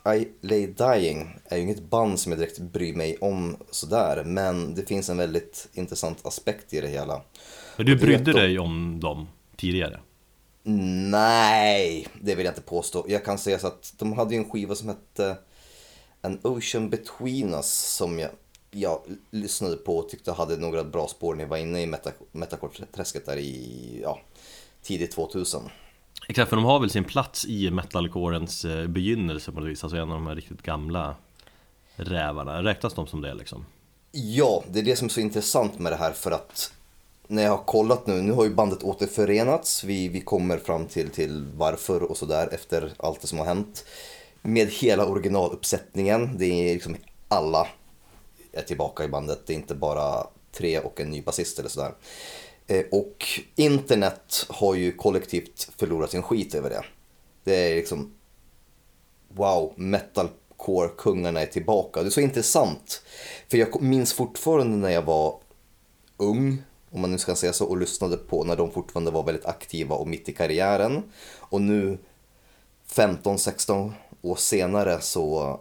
I Lay Dying är ju inget band som jag direkt bryr mig om sådär, men det finns en väldigt intressant aspekt i det hela. Men du brydde dig om dem tidigare? Nej, det vill jag inte påstå. Jag kan säga så att de hade ju en skiva som hette An Ocean Between Us som jag, jag lyssnade på och tyckte hade några bra spår när jag var inne i meta- metacore-träsket där i ja, tidigt 2000. Exakt, för de har väl sin plats i metalcorens eh, begynnelse på något vis Alltså en av de här riktigt gamla rävarna Räknas de som det liksom? Ja, det är det som är så intressant med det här för att när jag har kollat nu, nu har ju bandet återförenats, vi, vi kommer fram till, till varför och sådär efter allt det som har hänt. Med hela originaluppsättningen, det är liksom alla är tillbaka i bandet, det är inte bara tre och en ny basist eller sådär. Eh, och internet har ju kollektivt förlorat sin skit över det. Det är liksom wow, metalcore-kungarna är tillbaka. Det är så intressant. För jag minns fortfarande när jag var ung, om man nu ska säga så, och lyssnade på när de fortfarande var väldigt aktiva och mitt i karriären. Och nu 15-16 år senare så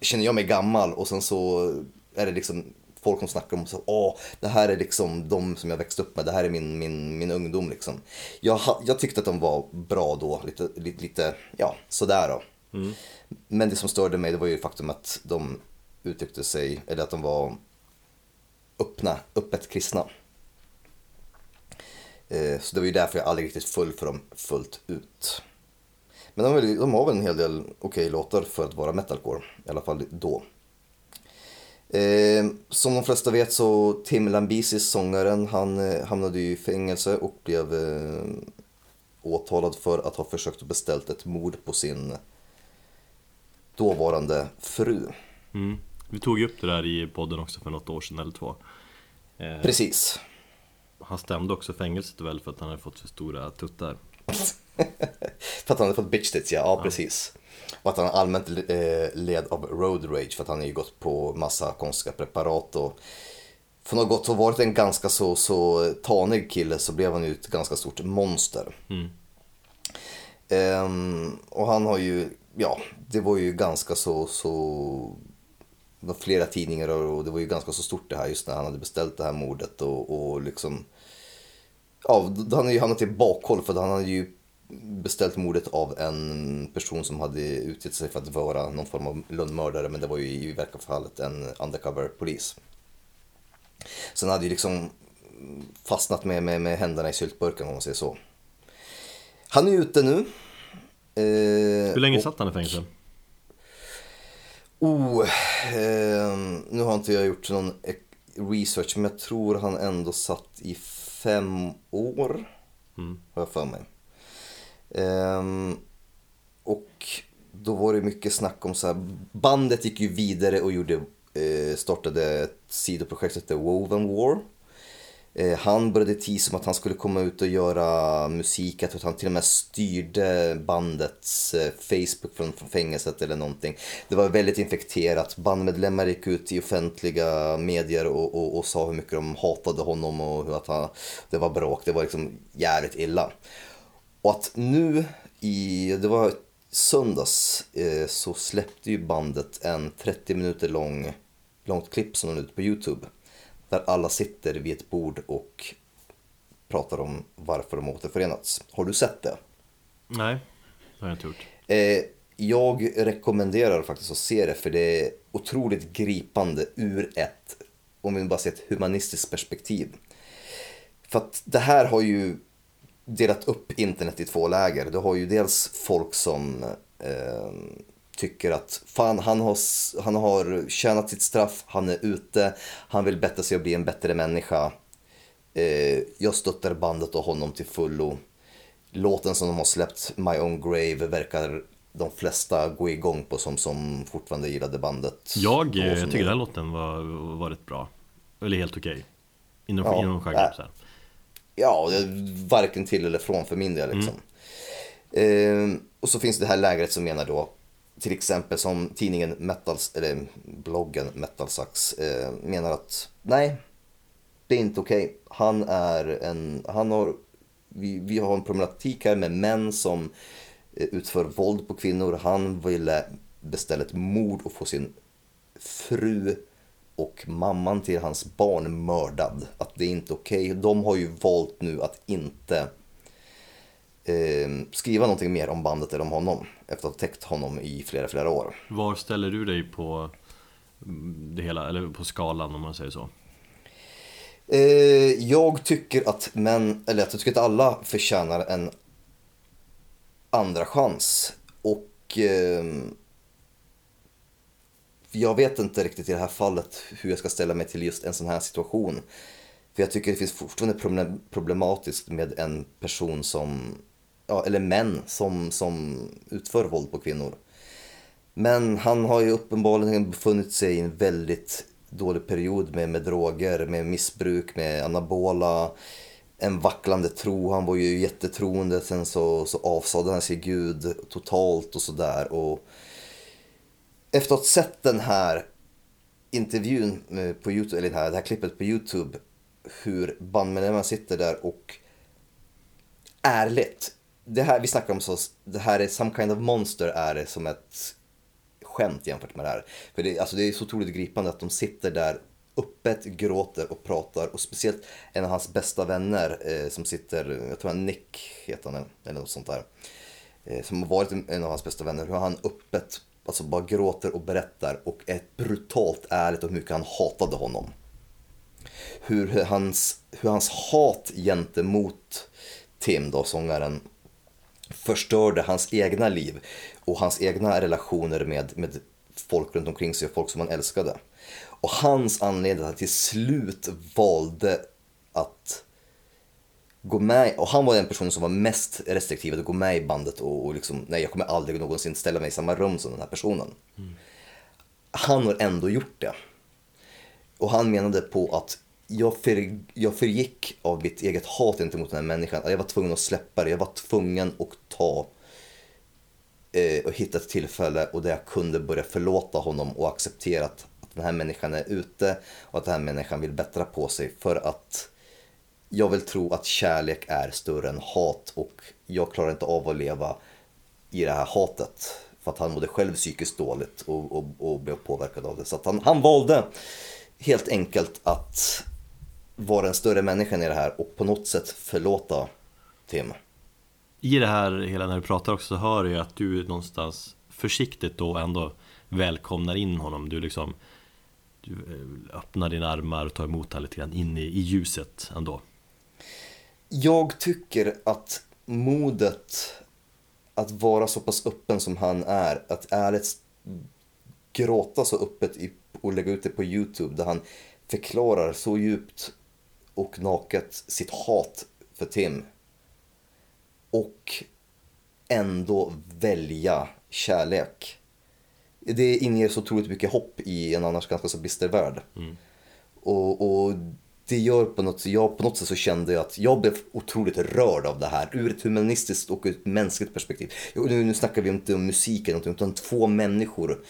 känner jag mig gammal och sen så är det liksom folk som snackar om så, åh, det här är liksom de som jag växte upp med, det här är min, min, min ungdom liksom. Jag, jag tyckte att de var bra då, lite, lite, lite ja, sådär då. Men det som störde mig det var ju faktum att de uttryckte sig, eller att de var öppna, öppet kristna. Eh, Så det var ju därför jag aldrig riktigt föll för dem fullt ut. Men de, har väl- de har väl en hel del okej låtar för att vara metalcore, i alla fall då. Eh, som de flesta vet så Tim Lambesis, sångaren, han eh, hamnade i fängelse och blev eh, åtalad för att ha försökt beställt ett mord på sin dåvarande fru. Mm. Vi tog ju upp det där i podden också för något år sedan eller två eh, Precis. Han stämde också fängelset väl för att han hade fått för stora tuttar För att han hade fått bitch tits, ja, ja, precis. Och att han allmänt eh, led av road rage för att han har ju gått på massa konstiga preparat och från att ha gått och varit en ganska så, så tanig kille så blev han ju ett ganska stort monster. Mm. Ehm, och han har ju, ja, det var ju ganska så, så var flera tidningar och det var ju ganska så stort det här just när han hade beställt det här mordet och, och liksom Ja, han ju hamnat i bakhåll för han hade ju beställt mordet av en person som hade utgett sig för att vara någon form av lönnmördare men det var ju i verkliga fallet en undercover polis. Så han hade ju liksom fastnat med, med, med händerna i syltburken om man säger så. Han är ute nu. Eh, Hur länge och- satt han i fängelse? Oh, ehm, nu har inte jag gjort någon research men jag tror han ändå satt i fem år. Mm. Har jag för mig. Ehm, och då var det mycket snack om så här, bandet gick ju vidare och gjorde, eh, startade ett sidoprojekt som hette Woven War. Eh, han började teasa om att han skulle komma ut och göra musik. Jag tror att han till och med styrde bandets eh, Facebook från, från fängelset eller någonting. Det var väldigt infekterat. Bandmedlemmar gick ut i offentliga medier och, och, och sa hur mycket de hatade honom och hur att han, det var bråk. Det var liksom jävligt illa. Och att nu i, det var söndags, eh, så släppte ju bandet en 30 minuter lång, långt klipp som de la ut på Youtube. Där alla sitter vid ett bord och pratar om varför de återförenats. Har du sett det? Nej, det har jag inte gjort Eh, jag rekommenderar faktiskt att se det för det är otroligt gripande ur ett, om vi bara ser ett humanistiskt perspektiv. För att det här har ju delat upp internet i två läger. Du har ju dels folk som eh, tycker att fan han har, han har tjänat sitt straff, han är ute, han vill bättra sig och bli en bättre människa. Eh, jag stöttar bandet och honom till fullo. Låten som de har släppt, My Own Grave, verkar de flesta gå igång på som, som fortfarande gillade bandet. Jag, eh, jag tycker den låten var, var rätt bra Eller helt okej Inom, Ja, inom genren. Ja, varken till eller från för min del liksom. Ehm, och så finns det här lägret som menar då, till exempel som tidningen Metals, eller bloggen Metalsax eh, menar att nej, det är inte okej. Han är en, han har, vi, vi har en problematik här med män som eh, utför våld på kvinnor. Han ville beställa ett mord och få sin fru och mamman till hans barn mördad. Att det är inte okej. Okay. De har ju valt nu att inte eh, skriva någonting mer om bandet eller om honom efter att ha täckt honom i flera, flera år. Var ställer du dig på det hela, eller på skalan om man säger så? Eh, jag tycker att män, eller jag tycker att alla förtjänar en andra chans. Och eh, jag vet inte riktigt i det här fallet hur jag ska ställa mig till just en sån här situation. För jag tycker det finns fortfarande problematiskt med en person som, ja, eller män som, som utför våld på kvinnor. Men han har ju uppenbarligen befunnit sig i en väldigt dålig period med, med droger, med missbruk, med anabola, en vacklande tro. Han var ju jättetroende, sen så, så avsade han sig Gud totalt och sådär efter att ha sett den här intervjun på Youtube, eller det här, det här klippet på Youtube, hur bandmedlemmarna sitter där och ärligt, det här vi snackar om så, det här är some kind of monster är det som ett skämt jämfört med det här. För det, alltså det är så otroligt gripande att de sitter där öppet gråter och pratar och speciellt en av hans bästa vänner eh, som sitter, jag tror han Nick heter han eller något sånt där. Eh, som har varit en av hans bästa vänner, hur han öppet alltså bara gråter och berättar och är brutalt ärligt om hur mycket han hatade honom. Hur hans, hur hans hat gentemot Tim, då, sångaren, förstörde hans egna liv och hans egna relationer med, med folk runt omkring sig och folk som han älskade. Och hans anledning att han till slut valde att gå med, och han var den personen som var mest restriktiv att gå med i bandet och, och liksom, nej jag kommer aldrig någonsin ställa mig i samma rum som den här personen. Mm. Han har ändå gjort det. Och han menade på att jag, för, jag förgick av mitt eget hat gentemot den här människan. Jag var tvungen att släppa det, jag var tvungen att ta eh, och hitta ett tillfälle och där jag kunde börja förlåta honom och acceptera att, att den här människan är ute och att den här människan vill bättra på sig för att jag vill tro att kärlek är större än hat och jag klarar inte av att leva i det här hatet. För att han mådde själv psykiskt dåligt och, och, och blev påverkad av det. Så att han, han valde helt enkelt att vara en större människa i det här och på något sätt förlåta Tim. I det här, hela när du pratar också, så hör jag att du någonstans försiktigt då ändå välkomnar in honom. Du liksom du eh, öppnar dina armar och tar emot honom lite grann in i, i ljuset ändå. Jag tycker att modet att vara så pass öppen som han är, att ärligt gråta så öppet och lägga ut det på Youtube där han förklarar så djupt och naket sitt hat för Tim. Och ändå välja kärlek. Det inger så otroligt mycket hopp i en annars ganska så bister värld. Mm. Och, och det gör på något, jag, på något sätt så kände jag att jag blev otroligt rörd av det här ur ett humanistiskt och ett mänskligt perspektiv. Nu, nu snackar vi inte om musiken utan två människor.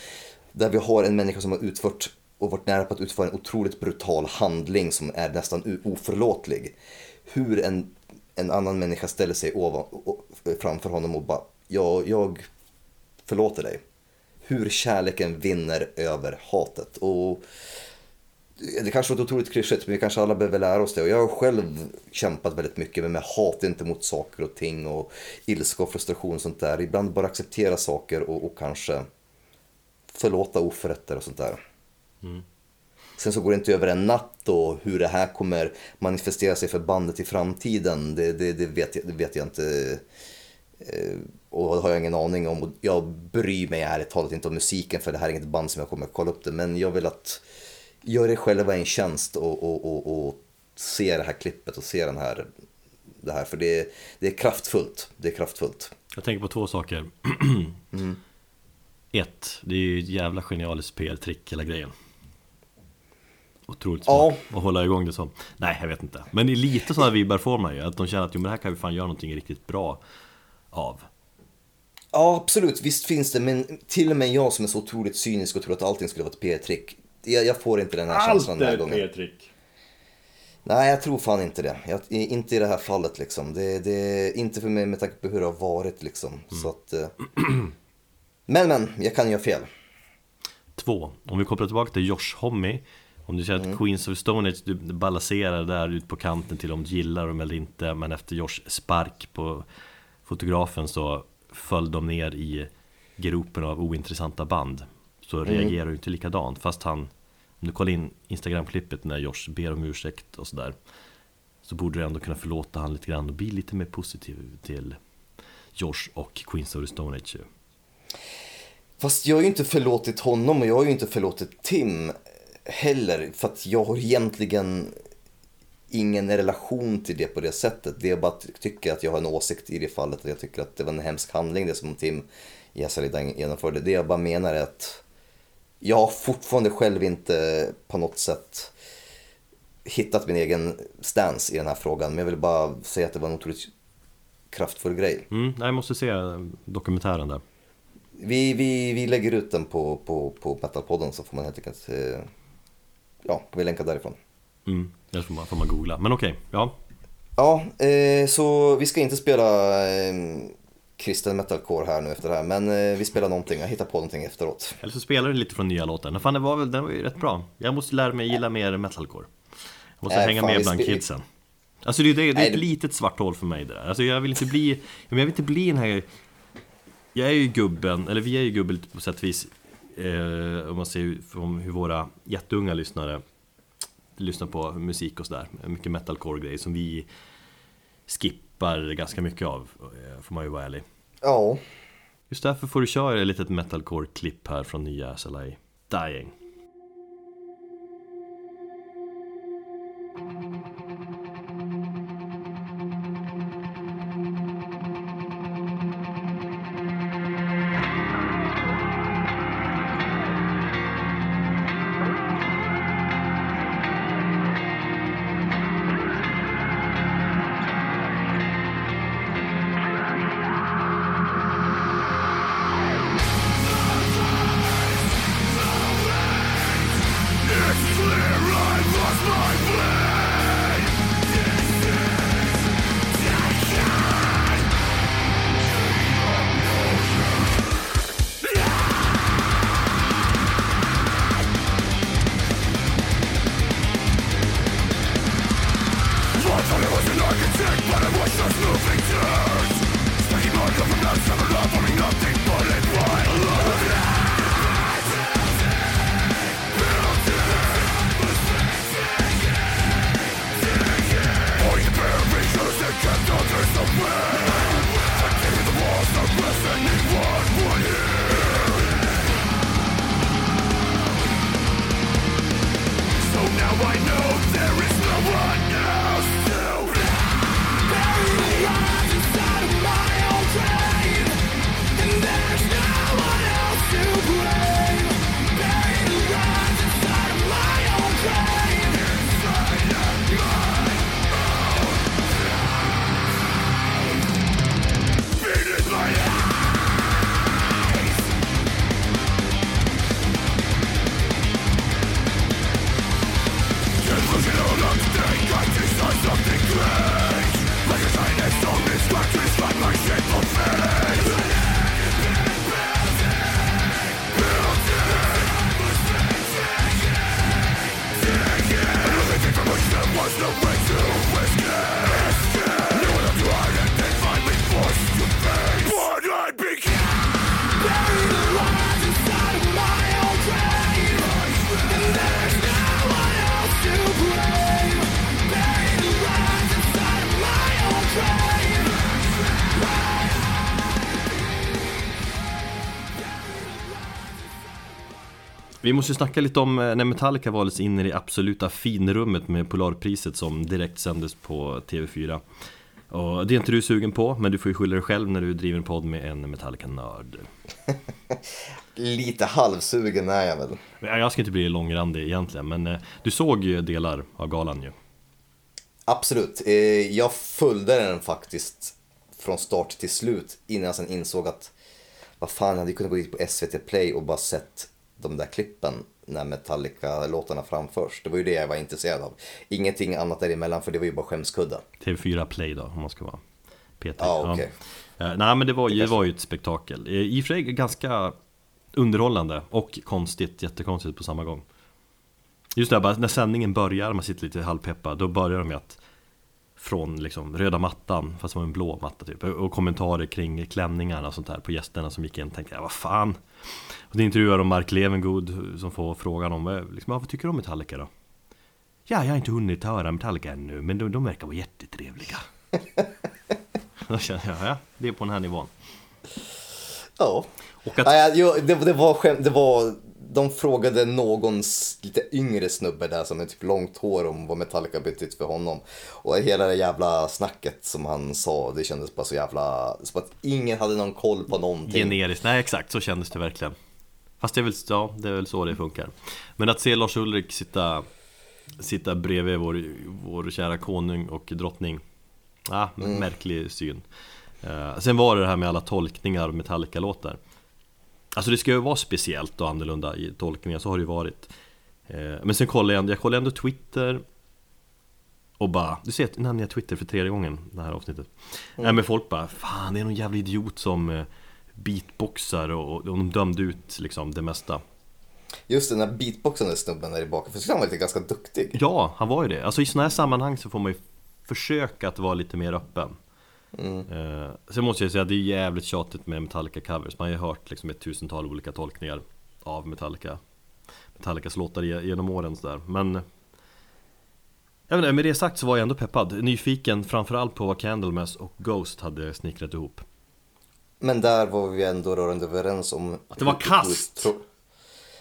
Där vi har en människa som har utfört och varit nära på att utföra en otroligt brutal handling som är nästan oförlåtlig. Hur en, en annan människa ställer sig ovan, framför honom och bara, ja, jag förlåter dig. Hur kärleken vinner över hatet. Och det kanske låter otroligt klyschigt men vi kanske alla behöver lära oss det. Och jag har själv kämpat väldigt mycket med, med hat gentemot saker och ting och ilska och frustration och sånt där. Ibland bara acceptera saker och, och kanske förlåta oförrätter och sånt där. Mm. Sen så går det inte över en natt och hur det här kommer manifestera sig för bandet i framtiden, det, det, det, vet, jag, det vet jag inte. Eh, och det har jag ingen aning om. Jag bryr mig ärligt talat inte om musiken för det här är inget band som jag kommer kolla upp det. Men jag vill att gör er själva en tjänst och, och, och, och se det här klippet och se den här, det här. För det är, det är kraftfullt. Det är kraftfullt. Jag tänker på två saker. mm. Ett, det är ju ett jävla genialiskt PR-trick hela grejen. Otroligt smart ja. att hålla igång det så. Nej, jag vet inte. Men lite sådana vibbar får man ju. Att de känner att jo, men det här kan vi fan göra någonting riktigt bra av. Ja, absolut. Visst finns det. Men till och med jag som är så otroligt cynisk och tror att allting skulle vara ett PR-trick jag, jag, får inte den här känslan den här gången. Allt är trick Nej, jag tror fan inte det. Jag, inte i det här fallet liksom. Det, det inte för mig med tanke på hur det har varit liksom. Så att, eh. Men, men, jag kan göra fel. Två, om vi kopplar tillbaka till Josh Homme Om du känner att Queens of Stone Age, du balanserar där ut på kanten till om du gillar dem eller inte Men efter Josh spark på fotografen så föll de ner i gropen av ointressanta band Så reagerar du inte likadant fast han Om du kollar in Instagram-klippet när Josh ber om ursäkt och sådär Så borde du ändå kunna förlåta han lite grann och bli lite mer positiv till Josh och Queens of the Stone Age. Fast jag har ju inte förlåtit honom och jag har ju inte förlåtit Tim heller. För att jag har egentligen ingen relation till det på det sättet. Det är bara att tycker att jag har en åsikt i det fallet. Jag tycker att det var en hemsk handling det som Tim Jesalid genomförde. Det jag bara menar är att jag har fortfarande själv inte på något sätt hittat min egen stance i den här frågan. Men jag vill bara säga att det var en otroligt kraftfull grej. Mm, jag måste se dokumentären där. Vi, vi, vi lägger ut den på, på, på Metalpodden så får man helt enkelt, eh, ja, vi länkar därifrån. Mm, det får man, får man googla. Men okej, ja. Ja, eh, så vi ska inte spela eh, kristen metalcore här nu efter det här, men eh, vi spelar någonting, jag hittar på någonting efteråt. Eller så spelar du lite från nya låten. Fan, det var väl, den var ju rätt bra. Jag måste lära mig gilla mer metalcore. Jag måste Nej, hänga fan, med bland kidsen. Alltså det, är- det, det är Nej, ett det- litet svart hål för mig det där. Alltså jag vill inte bli, jag vill inte bli den här Jag är ju gubben, eller vi är ju gubben lite på sätt och vis eh, Om man ser från hur våra jätteunga lyssnare Lyssnar på musik och sådär Mycket metalcore-grejer som vi Skippar ganska mycket av eh, Får man ju vara ärlig. Ja, Just därför får du köra ett litet metalcore-klipp här från nya SLA Dying Vi måste ju snacka lite om eh, när Metallica valdes in i det absoluta finrummet med Polarpriset som direkt sändes på TV4 och det är inte du sugen på, men du får ju skylla dig själv när du driver en podd med en Metallica-nörd lite halvsugen är jag väl. Ja, Jag ska inte bli långrandig egentligen, men eh, du såg ju delar av galan ju Absolut. Eh, Jag följde den faktiskt från start till slut innan jag sen insåg att vad fan, jag hade kunnat gå dit på SVT Play och bara sett de där klippen när Metallica-låtarna framförs. Det var ju det jag var intresserad av. Ingenting annat däremellan för det var ju bara skämskudda. TV4 Play då, om man ska vara petig. Ja, okej. Eh, Nej men det var, det var ju ett spektakel. Eh, I och för sig ganska underhållande och konstigt, jättekonstigt på samma gång. Just det bara när sändningen börjar, man sitter lite halvpeppad, då börjar de med att från liksom röda mattan, fast det var en blå matta typ, och kommentarer kring klänningarna och sånt där på gästerna som gick in. Tänkte jag, vad fan? Och då intervjuar de Mark Levengood som får frågan om, eh, liksom, vad tycker du om Metallica då? Ja, jag har inte hunnit höra Metallica ännu, men de, de verkar vara jättetrevliga. då känner jag, ja, det är på den här nivån. Ja. Och att, jag, det, det, var skämt, det var... De frågade någons lite yngre snubbe där som är typ långt hår om vad Metallica betytt för honom. Och hela det jävla snacket som han sa, det kändes bara så jävla... Som att ingen hade någon koll på någonting. Generiskt, nej exakt så kändes det verkligen Fast det är väl, ja, det är väl så det funkar. Men att se Lars Ulrik sitta Sitta bredvid vår, vår kära konung och drottning. Ah, Märklig syn. Eh, Sen var det det här med alla tolkningar av Metallica-låtar. Alltså det ska ju vara speciellt och annorlunda i tolkningar, så har det ju varit. Eh, Men sen kollade jag, jag kollade ändå Twitter. Och bara, du ser nu nämner jag Twitter för tredje gången det här avsnittet. Nej men folk bara, fan det är någon jävla idiot som eh, beatboxar och, och de dömde ut liksom det mesta. Just den där beatboxande snubben där i för så han var lite ganska duktig. Ja, han var ju det. Alltså i sådana här sammanhang så får man ju försöka att vara lite mer öppen. Eh, Sen måste jag säga att det är jävligt tjatigt med Metallica-covers Man har ju hört liksom ett tusental olika tolkningar av Metallica. Metallicas låtar ge- genom åren sådär. Men Jag vet inte, med det sagt så var jag ändå peppad. Nyfiken framförallt på vad Candlemass och Ghost hade snickrat ihop Men där var vi ändå rörande överens om... Att det var kast.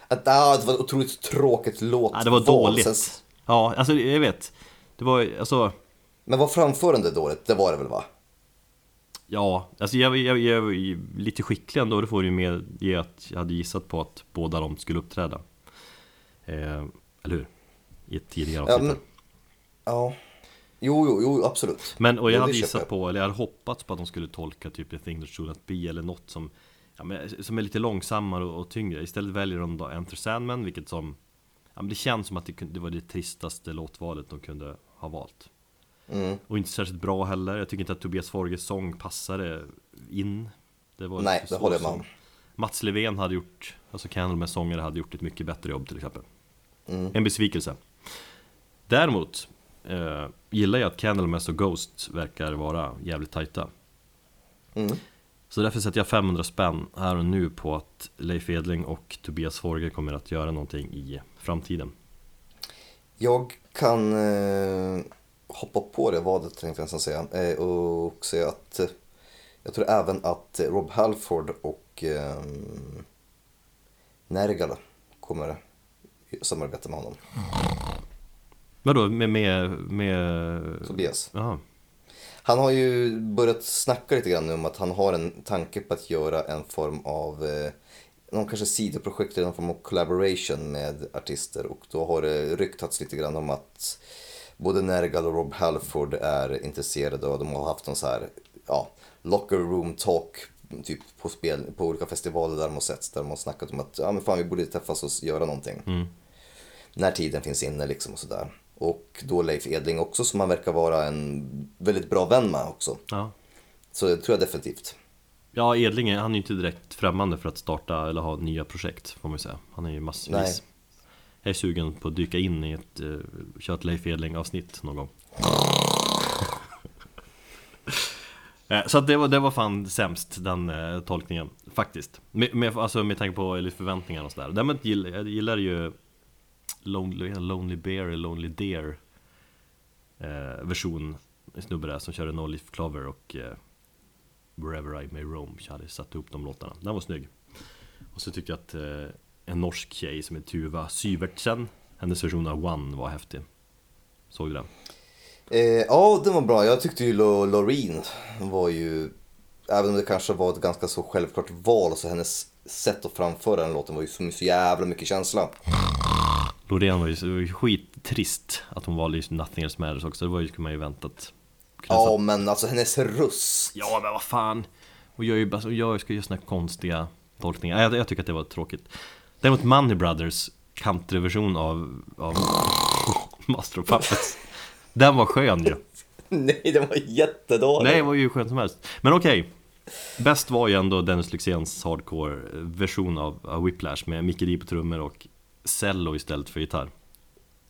Att ja, det var ett otroligt tråkigt låt. Nej, det var dåligt Sen- Ja, alltså jag vet Det var alltså Men var framförande dåligt? Det var det väl va? Ja, alltså jag, jag, jag var ju lite skicklig ändå, det får ju med ge att jag hade gissat på att båda de skulle uppträda eh, Eller hur? I ett tidigare Ja, avsnitt men, ja. Jo, jo, jo, absolut. Men och jag Jo, hade gissat på, eller jag hade hoppats på att de skulle tolka typ The thing that should not be eller något som ja, men, Som är lite långsammare och, och tyngre Istället väljer de då Enter Sandman, vilket som ja, men Det känns som att det, det var det tristaste låtvalet de kunde ha valt Mm. Och inte särskilt bra heller, jag tycker inte att Tobias Forges sång passade in det var Nej, det håller jag med om. Mats Levén hade gjort, alltså Candlemass sångare hade gjort ett mycket bättre jobb till exempel Mm. En besvikelse Däremot eh, gillar jag att Candlemass och Ghost verkar vara jävligt tajta Mm. Så därför sätter jag 500 spänn här och nu på att Leif Edling och Tobias Forge kommer att göra någonting i framtiden Jag kan eh, hoppa på det vadet tänkte jag nästan säga. Eh, och säga att eh, jag tror även att Rob Halford och eh, Nergal kommer samarbeta med honom. Vadå, med, med, med... Tobias. Jaha, Han har ju börjat snacka lite grann nu om att han har en tanke på att göra en form av eh, någon kanske sidoprojekt eller någon form av collaboration med artister och då har det ryktats lite grann om att både Nergal och Rob Halford är intresserade och de har haft någon så här, ja, locker room talk typ på, spel, på olika festivaler där de har setts där de har snackat om att ja men fan vi borde träffas och göra någonting. mm. När tiden finns inne liksom och sådär. Och då Leif Edling också som han verkar vara en väldigt bra vän med också. ja Så det tror jag definitivt. Ja, Edling, han är ju inte direkt främmande för att starta eller ha nya projekt får man ju säga Han är ju massvis Nej. Jag är sugen på att dyka in i ett, uh, köra ett Leif Edling avsnitt någon gång Eh, Så att det var, det var fan sämst den eh, tolkningen faktiskt med, med, Alltså med tanke på eller förväntningar och sådär Däremot gillar jag gillar ju Lonely, Lonely Bear eller Lonely Deer eh, version En snubbe där som körde No Leaf Clover och eh, Wherever I May Roam Jag hade satt ihop de låtarna, den var snygg Och så tyckte jag att eh, en norsk tjej som är Tuva Syvertsen Hennes version av One var häftig Såg du den? Eh, ja, den var bra. Jag tyckte ju Lo- Loreen var ju, även om det kanske var ett ganska så självklart val, så hennes sätt att framföra den låten var ju så, så jävla mycket känsla. Loreen var ju, det var ju skittrist att hon valde just Nothing Else Matters också. Det var ju, skulle man ju väntat Ja, men alltså hennes röst. Ja men vad fan! Och jag, ju, och jag ska göra såna konstiga tolkningar. Jag, jag tycker att det var tråkigt. Däremot Money Brothers countryversion av, av Master of Puppets. Den var skön ju. Nej, den var jättedålig. Nej, det var ju skönt som helst. Men okej. Bäst var ju ändå Dennis Lyxzéns hardcore-version av, av Whiplash med Mickey D på trummor och cello istället för gitarr?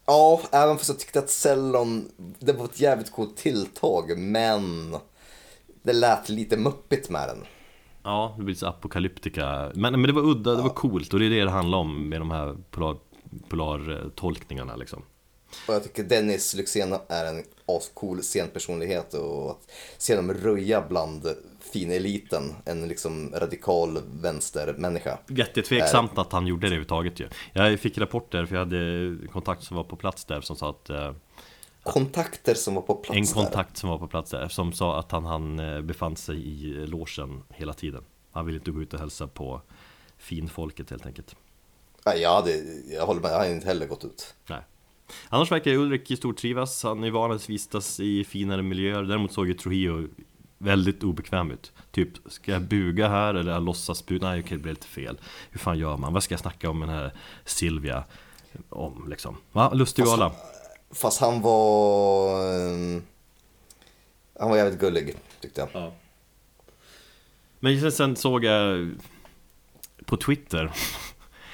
Ja, även fast jag tyckte att cellon, det var ett jävligt coolt tilltag, men det lät lite muppigt med den. Ja, det blir så apokalyptika. Men, men det var udda, det var coolt och det är det det handlar om med de här polar, polartolkningarna liksom. Och jag tycker Dennis Lyxzén är en ascool scenpersonlighet och att se dem röja bland fineliten, en liksom radikal vänstermänniska. Jättetveksamt att han gjorde det överhuvudtaget ju Jag fick rapporter för jag hade kontakt som var på plats där som sa att eh, Kontakter som var på plats En där. kontakt som var på plats där som sa att han, han eh, befann sig i logen hela tiden Han ville inte gå ut och hälsa på finfolket helt enkelt Ja, jag, hade, jag håller med, jag har inte heller gått ut. Nej Annars verkar Ulrik stortrivas, han är van att vistas i finare miljöer Däremot såg ju Trujillo väldigt obekväm ut Typ, ska jag buga här eller låtsas buga? Nej okej, det blev lite fel Hur fan gör man? Vad ska jag snacka om med den här Silvia? Om liksom, va? Lustig gala Fast han var... eh, Han var jävligt gullig, tyckte jag. Ja. Men sen, såg jag på Twitter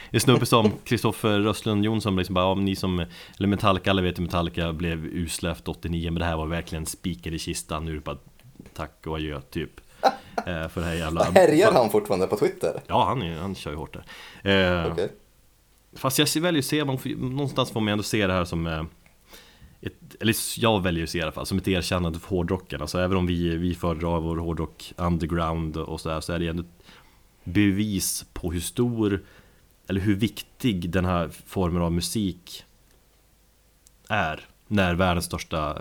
En snubbe som Kristoffer Röstlund Jonsson liksom bara, ja, ni som, eller Metallica, alla vet att Metallica blev usla efter 89 Men det här var verkligen spikar i kistan, nu är det bara tack och adjö typ eh, För det här jävla Härjar han fortfarande på Twitter? Ja, han, är, han kör ju hårt där eh, Okej. Fast jag väljer att se, man får, någonstans får man ändå se det här som eh, ett, eller jag väljer att se det i alla fall, som ett erkännande för hårdrocken Alltså även om vi, vi föredrar vår hårdrock underground och sådär Så är det ändå ett bevis på hur stor Eller hur viktig den här formen av musik Är När världens största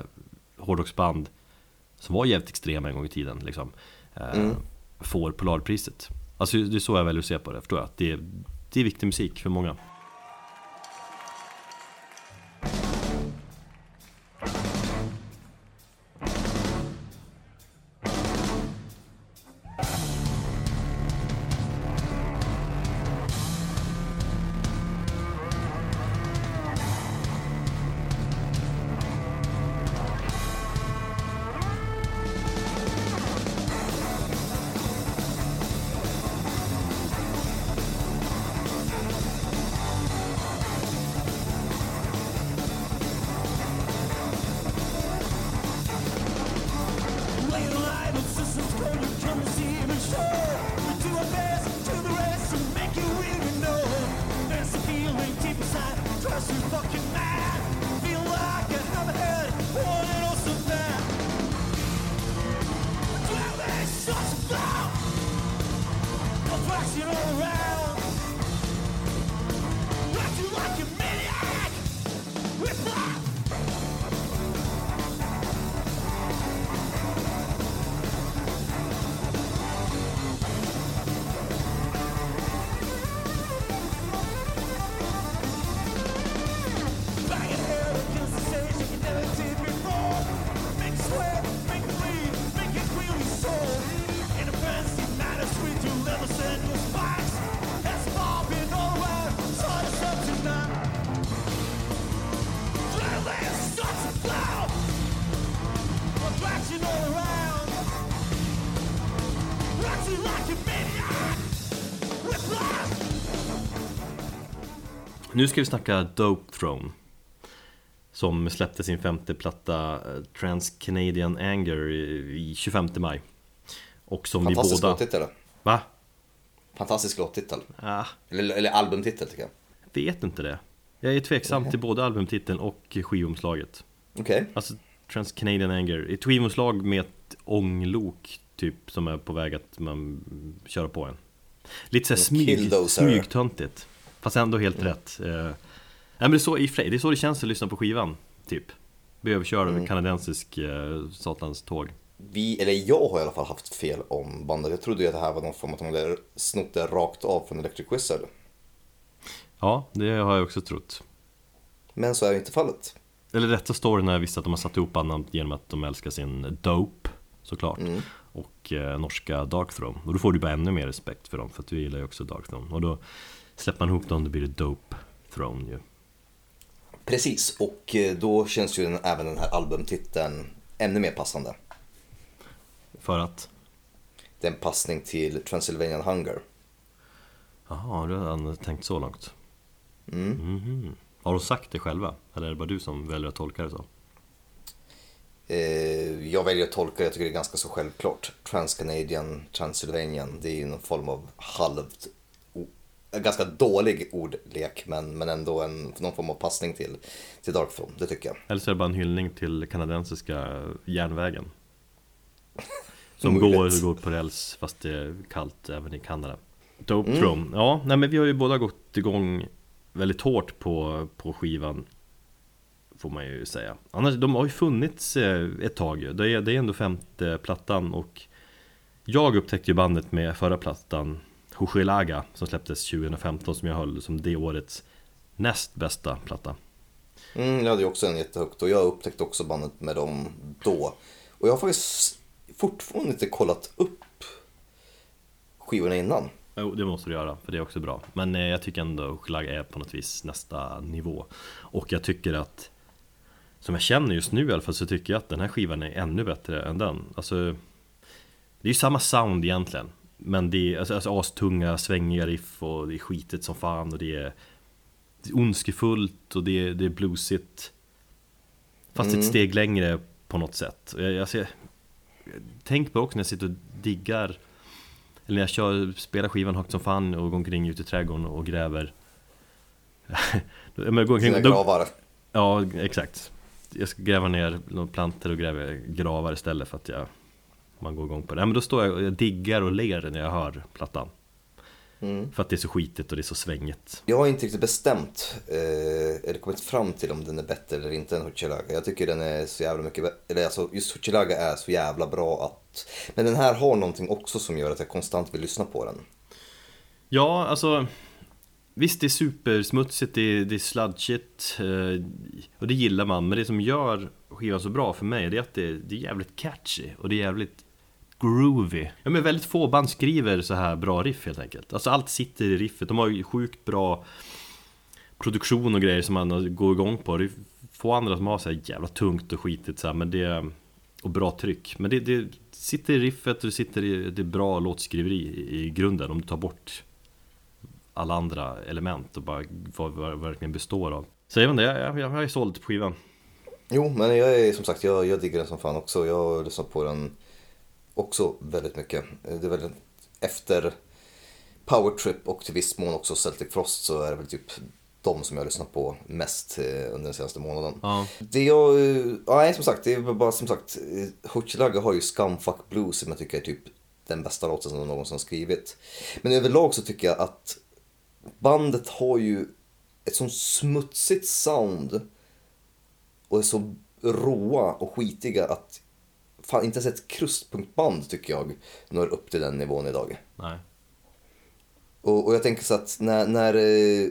hårdrocksband Som var jävligt extrema en gång i tiden liksom eh, Får Polarpriset. Alltså det är så jag väljer att se på det, förstår jag? Att det, det är viktig musik för många Nu ska vi snacka Dope Throne Som släppte sin femte platta eh, Trans Canadian Anger i i 25 maj Och som vi Fantastisk båda... låttitel. Va? Fantastisk låttitel. Ah, Eller, eller albumtitel tycker jag. vet inte det Jag är tveksam till både albumtiteln och skivomslaget Okej. Alltså Trans Canadian Anger Ett skivomslag med ett ånglok Typ som är på väg att man köra på en Lite såhär smyg, smygtöntigt Fast ändå helt rätt eh, men det är så det är så det känns att lyssna på skivan Typ Bli överkörd av en kanadensisk eh, satans tåg Vi, eller jag har i alla fall haft fel om bandet. Jag trodde ju att det här var någon form av att de hade snott det rakt av från Electric Wizard. Ja, det har jag också trott Men så är inte fallet. Eller rätta storyn är jag visste att de har satt ihop bandet genom att de älskar sin Dope Såklart Och eh, norska Dark Throne Och då får du bara ännu mer respekt för dem För att du gillar ju också Dark Throne Och då släpper man ihop dem, då blir det Dope Throne ju. Precis, och eh, då känns ju den, även den här albumtiteln ännu mer passande. För att? Det är en passning till Transylvanian Hunger. Jaha, du har tänkt så långt? Mm. Mhm. Har de sagt det själva? Eller är det bara du som väljer att tolka det så? Eh, jag väljer att tolka det, jag tycker det är ganska så självklart. Transcanadian, Transylvanian, det är ju någon form av halvt, ganska dålig ordlek men, men ändå en, någon form av passning till, till Darkthrone, det tycker jag. Eller så är det bara en hyllning till kanadensiska järnvägen. Som går, går på räls fast det är kallt även i Kanada. Dope Throne, ja nej men vi har ju båda gått igång väldigt hårt på, på skivan Får man ju säga. Annars, de har ju funnits eh, ett tag ju. det är, det är ändå femte plattan och Jag upptäckte ju bandet med förra plattan Hochelaga som släpptes 2015 som jag höll som det årets näst bästa platta Mm, jag hade ju också en jättehögt och jag upptäckte också bandet med dem då. Och jag har faktiskt fortfarande inte kollat upp skivorna innan. Jo, det måste du göra, för det är också bra. Men eh, jag tycker ändå Schlag är på något vis nästa nivå. Och jag tycker att, som jag känner just nu i alla fall, så tycker jag att den här skivan är ännu bättre än den. Alltså, det är ju samma sound egentligen. Men det är alltså, alltså astunga, svängiga riff och det är skitigt som fan och det är, det är ondskefullt och det är, det är bluesigt. Fast ett Mm. steg längre på något sätt. Jag, alltså, jag, tänk på också när jag sitter och diggar eller när jag kör, spelar skivan högt som fan och går omkring ute i trädgården och gräver Men jag går Sina omkring, då, gravar. Ja, exakt Jag ska gräva ner några plantor och gräva gravar istället för att jag Man går igång på det, ja, men då står jag och jag diggar och ler när jag hör plattan Mm. För att det är så skitigt och det är så svängigt Jag har inte riktigt bestämt, eh, eller kommit fram till om den är bättre eller inte än Hochelaga. Jag tycker den är så jävla mycket bättre, eller alltså just Hochelaga är så jävla bra att... Men den här har någonting också som gör att jag konstant vill lyssna på den. Ja, alltså Visst, det är supersmutsigt, det är, det är sludgigt eh, Och det gillar man, men det som gör skivan så bra för mig Det är att det, det är jävligt catchy och det är jävligt groovy Ja men väldigt få band skriver så här bra riff helt enkelt Alltså allt sitter i riffet, de har ju sjukt bra Produktion och grejer som man går igång på Det är få andra som har så här jävla tungt och skitigt så här, men det Och bra tryck, men det, det sitter i riffet och det sitter i det bra låtskriveri i, i grunden om du tar bort alla andra element och bara vad vad det verkligen består av. Så jag inte, jag, jag, jag är såld på skivan. Jo, men jag är som sagt, jag, jag diggar den som fan också. Jag har lyssnat på den också väldigt mycket. Det är väl efter Power Trip och till viss mån också Celtic Frost så är det väl typ de som jag har lyssnat på mest eh, under den senaste månaden. Ja, Det jag, eh, ja, nej som sagt, det är bara som sagt, eh, Hochelaga har ju Scumfuck Blues som jag tycker är typ den bästa låten som de någonsin har skrivit. Men överlag så tycker jag att bandet har ju ett sånt smutsigt sound och är så råa och skitiga att fan inte ens ett krustpunktband tycker jag når upp till den nivån idag. nej. Och, och jag tänker så att när, när eh,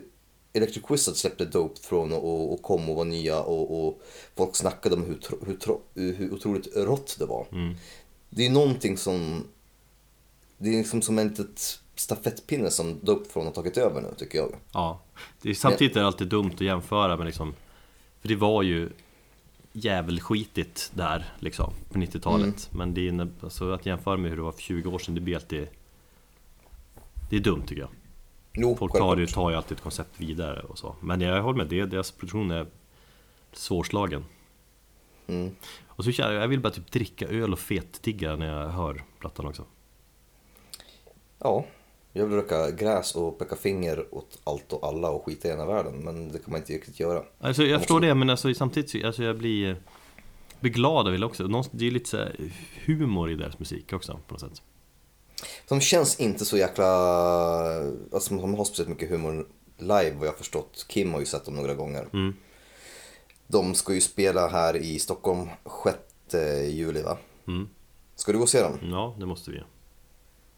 Electric Wizard släppte Dope Throne och, och kom och var nya och, och folk snackade om hur, tro- hur, tro- hur otroligt rått det var. Mm. Det är någonting som... Det är liksom som en litet stafettpinne som Dope Throne har tagit över nu tycker jag. Ja, det är, samtidigt är det alltid dumt att jämföra med liksom För det var ju jävelskitigt där liksom på 90-talet Men det är, alltså, att jämföra med hur det var för 20 år sedan, det blir alltid Det är dumt tycker jag. Jo, Folk tar, ju, tar ju alltid ett koncept vidare och så. Men jag håller med, det, deras produktion är svårslagen. Mm. Och så jag, jag vill bara typ dricka öl och fetdigga när jag hör plattan också. Ja, jag vill röka gräs och peka finger åt allt och alla och skita i ena världen. Men det kan man inte riktigt göra. Alltså jag förstår Måste- det men alltså, samtidigt så- alltså, jag blir, blir glad av det också Det är lite så här humor i deras musik också på något sätt De känns inte så jäkla... Alltså de har speciellt mycket humor live vad jag har förstått. Kim har ju sett dem några gånger. mm. De ska ju spela här i Stockholm 6 juli va? Mm. Ska du gå och se dem? Ja, det måste vi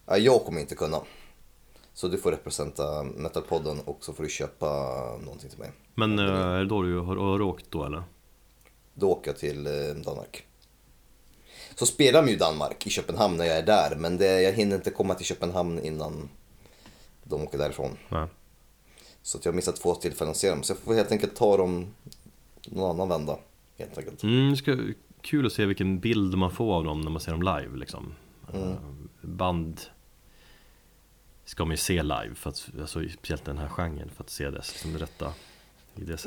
Ja, jag kommer inte kunna. Så du får representera Metalpodden och så får du köpa någonting till mig. Men eh, är det då du har, har åkt då eller? Då åker jag till eh, Danmark. Så spelar de ju Danmark i Köpenhamn när jag är där. Men det, jag hinner inte komma till Köpenhamn innan de åker därifrån. Nej. Så att jag har missat två tillfällen att se dem. Så jag får helt enkelt ta dem någon annan vända. Helt enkelt. Mm, ska, kul att se vilken bild man får av dem när man ser dem live liksom. Mm. Eh, Band ska man ju se live, för att, alltså, speciellt den här genren, för att se i dess rätta-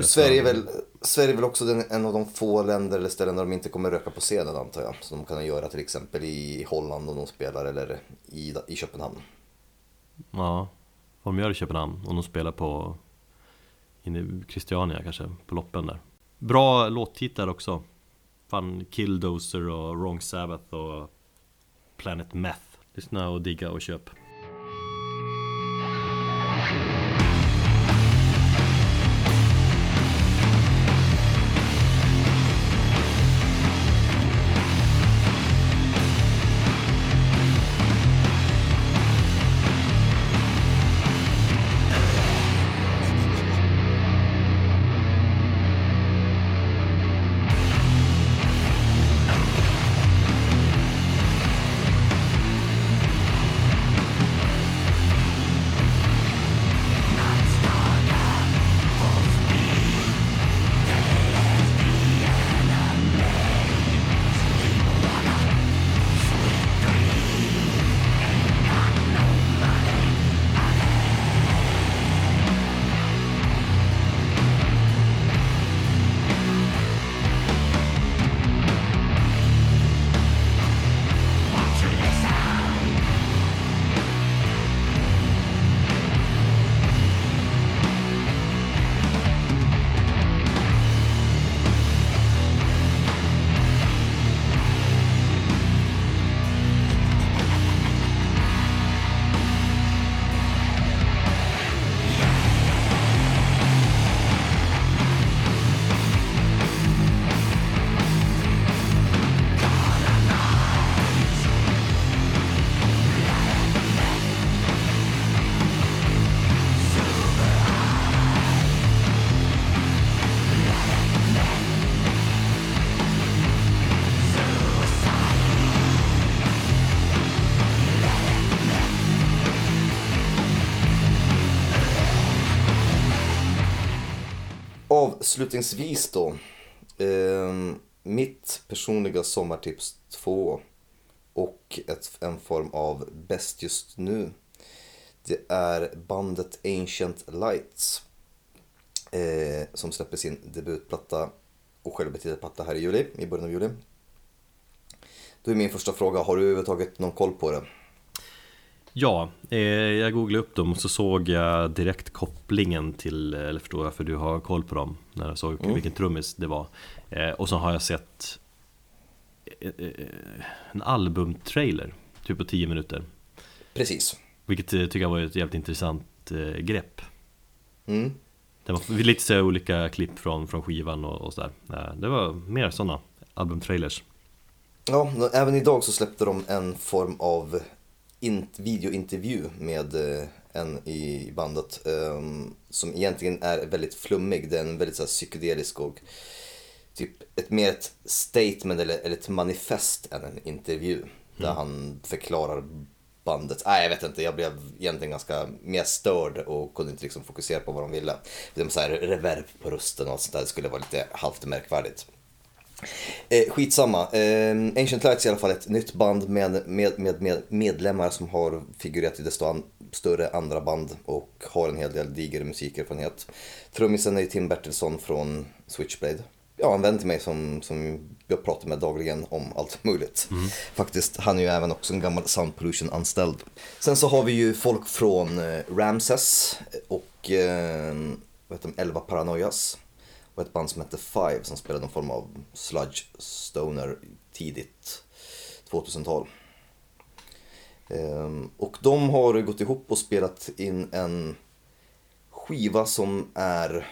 Sverige är, väl, Sverige är väl också den, en av de få länder eller ställen där de inte kommer röka på scenen antar jag. Som de kan göra till exempel i Holland om de spelar eller i, i Köpenhamn. Ja, vad de gör i Köpenhamn, om de spelar på inne i Christiania kanske, på loppen där Bra låttitlar också Fan, Killdozer och Wrong Sabbath och Planet Meth Lyssna och digga och köp Avslutningsvis då. Eh, mitt personliga sommartips 2 och ett, en form av bäst just nu. Det är bandet Ancient Lights. Eh, som släpper sin debutplatta och självbetitlad platta här i juli, i början av juli. Då är min första fråga, har du överhuvudtaget någon koll på det? Ja, eh, jag googlade upp dem och så såg jag direkt kopplingen till, eller förstår jag för du har koll på dem När jag såg Mm. vilken trummis det var eh, Och så har jag sett eh, eh, en albumtrailer, typ på 10 minuter Precis. Vilket eh, tycker jag var ett jävligt intressant grepp Mm. Det var lite så olika klipp från, från skivan och, och sådär Det var mer sådana albumtrailers Ja, även idag så släppte de en form av videointervju med eh, en i bandet ehm, som egentligen är väldigt flummig. Det är en väldigt så här, psykedelisk och typ ett mer ett statement eller, eller ett manifest än en intervju. Där han förklarar bandet. Nej, jag vet inte. Jag blev egentligen ganska mer störd och kunde inte liksom fokusera på vad de ville. Det var så här reverb på rösten och sånt där. Det skulle vara lite halvt märkvärdigt. Eh, skitsamma. Eh, Ancient Lights är i alla fall ett nytt band med, med, med, med medlemmar som har figurerat i desto an, större andra band och har en hel del diger musikerfarenhet. Trummisen är Tim Bertilsson från Switchblade. Ja, en vän till mig som, som jag pratar med dagligen om allt möjligt. Faktiskt, han är ju även också en gammal Sound Pollution-anställd. Sen så har vi ju folk från eh, Ramses och eh, vad heter de, Elva Paranoias och ett band som hette Five som spelade någon form av sludge stoner tidigt 2000-tal. Ehm, och de har gått ihop och spelat in en skiva som är,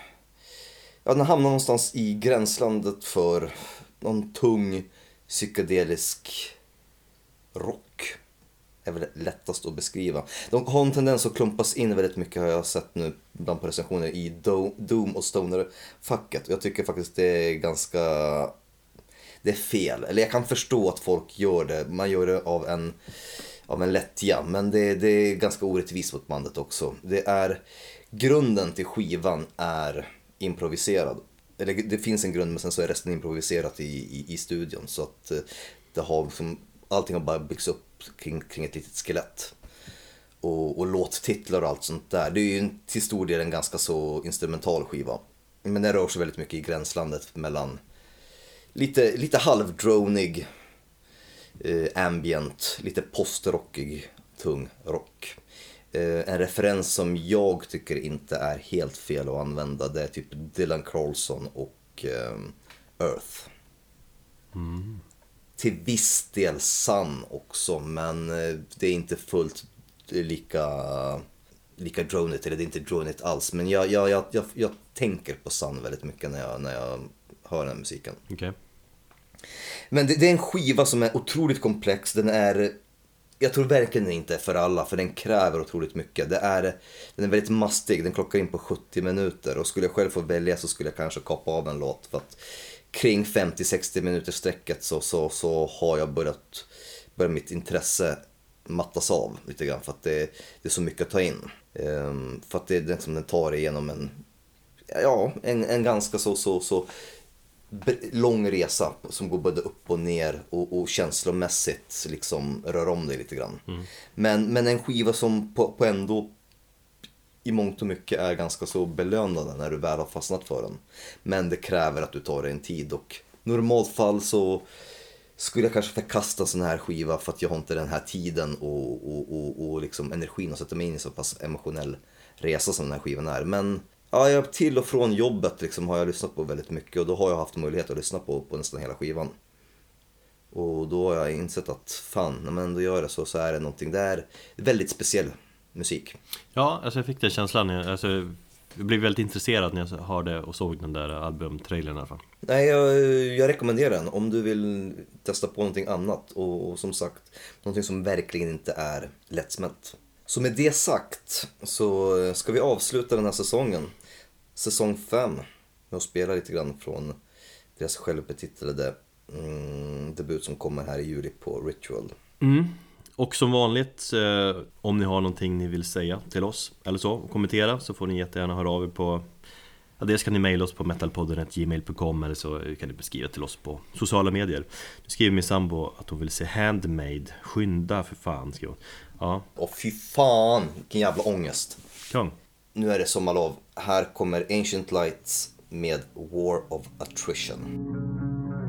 ja den hamnar någonstans i gränslandet för någon tung psykedelisk rock är väl lättast att beskriva. De har en tendens att klumpas in väldigt mycket har jag sett nu bland på recensioner i Do- Doom och Stoner-facket. Jag tycker faktiskt det är ganska... Det är fel. Eller jag kan förstå att folk gör det. Man gör det av en av en lättja. Men det, det är ganska orättvist mot bandet också. Det är, grunden till skivan är improviserad. Eller det finns en grund men sen så är resten improviserat i, i, i studion. Så att eh, det har liksom, allting har bara byggts upp kring, kring ett litet skelett. Och, och låttitlar och allt sånt där. Det är ju till stor del en ganska så instrumental skiva. Men den rör sig väldigt mycket i gränslandet mellan lite, lite halvdronig eh, ambient, lite postrockig, tung rock. Eh, en referens som jag tycker inte är helt fel att använda det är typ Dylan Carlson och eh, Earth. Mm. Till viss del sann också men eh, det är inte fullt lika, lika dronigt, eller det är inte dronigt alls. Men jag, jag, jag, jag, jag tänker på sann väldigt mycket när jag, när jag hör den här musiken. Okay. Men det, det, är en skiva som är otroligt komplex. Den är... Jag tror verkligen inte är för alla, för den kräver otroligt mycket. Det är, den är väldigt mastig, den klockar in på 70 minuter. Och skulle jag själv få välja så skulle jag kanske kapa av en låt. För att kring 50-60 minuters sträcket så, så, så har jag börjat, börjat mitt intresse mattas av lite grann. För att det, det är så mycket att ta in. Um, för att det är liksom den tar igenom en, ja, en, en ganska så, så, så lång resa som går både upp och ner och, och känslomässigt liksom rör om dig lite grann. Mm. Men, men en skiva som på, på ändå i mångt och mycket är ganska så belönande när du väl har fastnat för den. Men det kräver att du tar dig en tid och normalt fall så skulle jag kanske förkasta en sån här skiva för att jag har inte den här tiden och, och, och, och liksom energin att sätta mig in i så pass emotionell resa som den här skivan är. Men Ja, jag, till och från jobbet liksom har jag lyssnat på väldigt mycket och då har jag haft möjlighet att lyssna på, på nästan hela skivan. Och då har jag insett att fan, när man ändå gör det så, så är det någonting, där väldigt speciellt musik. Ja, alltså jag fick den känslan, alltså, jag blev väldigt intresserad när jag hörde och såg den där albumtrailern i alla fall. Nej, jag, jag rekommenderar den om du vill testa på någonting annat och, och som sagt, någonting som verkligen inte är lättsmält. Så med det sagt så ska vi avsluta den här säsongen, säsong 5, med att spela lite grann från deras självbetitlade mm, debut som kommer här i juli på Ritual. Mm. Och som vanligt, eh, om ni har någonting ni vill säga till oss eller så, kommentera så får ni jättegärna höra av er på Ja, dels kan ni mejla oss på metalpodden.gmail.com eller så kan ni beskriva till oss på sociala medier. Nu skriver min sambo att hon vill se Handmade. Skynda för fan, skriver hon. Ja. Och fy fan, vilken jävla ångest. Kung. Nu är det sommarlov. Här kommer Ancient Lights med War of Attrition.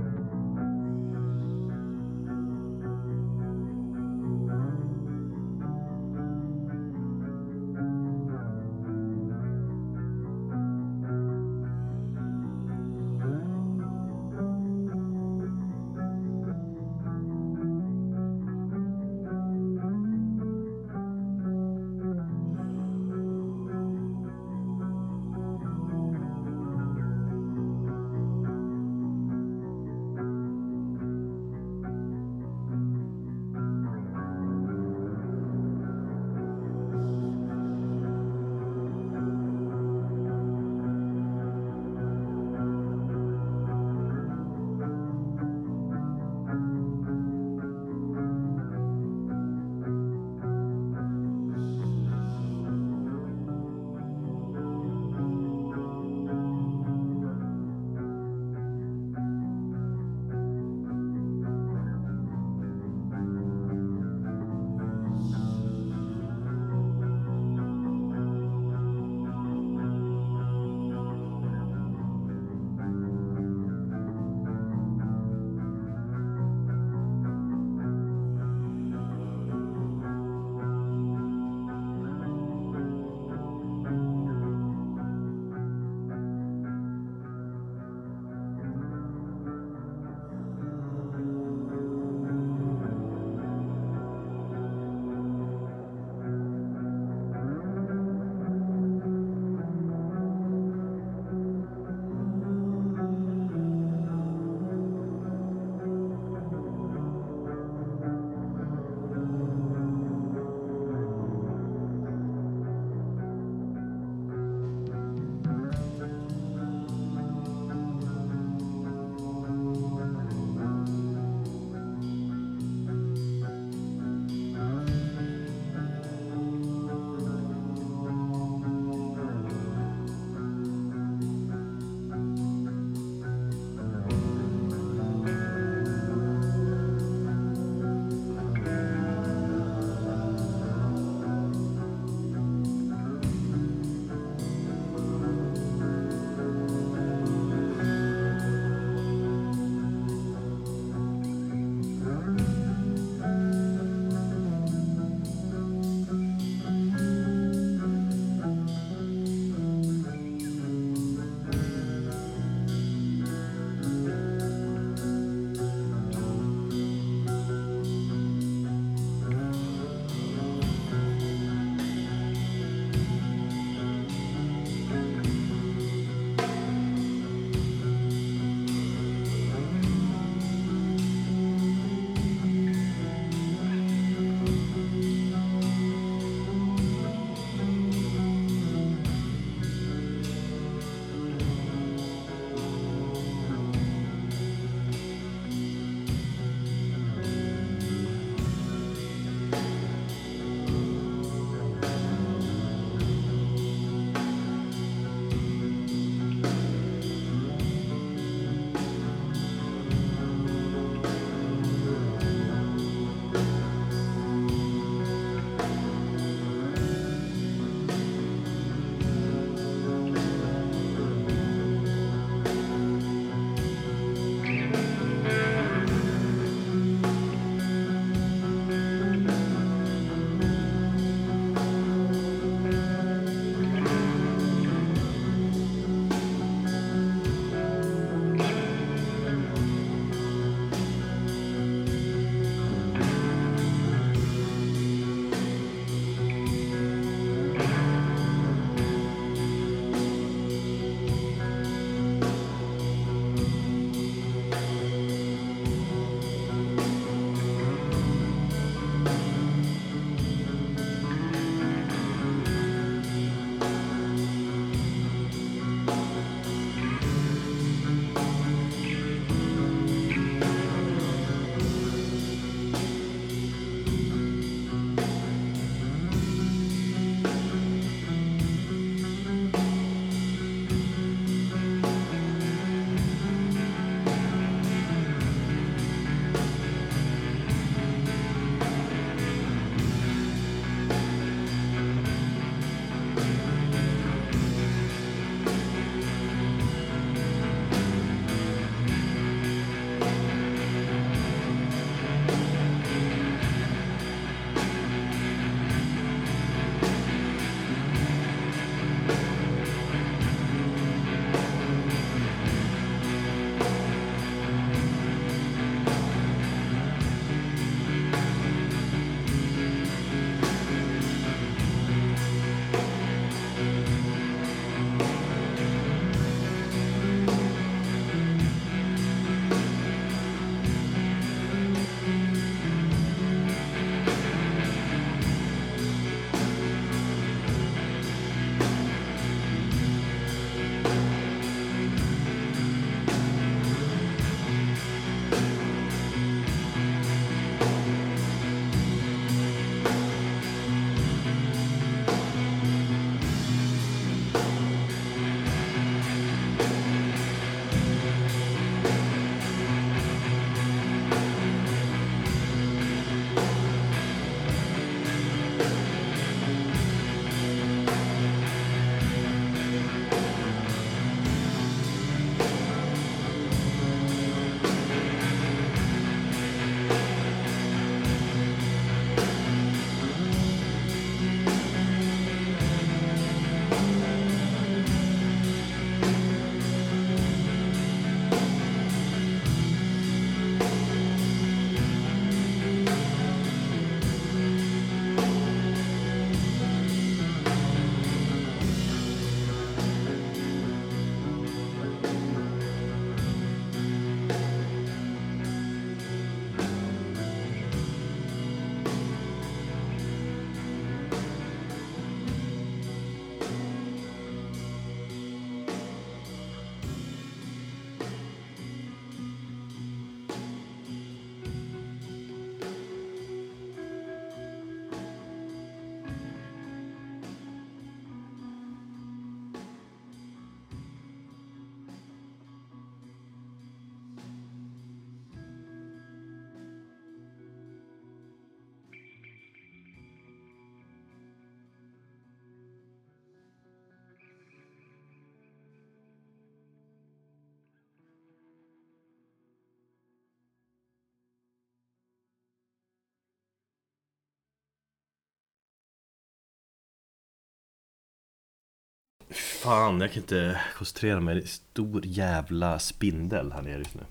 Fan, jag kan inte koncentrera mig. Det är en stor jävla spindel här nere just nu.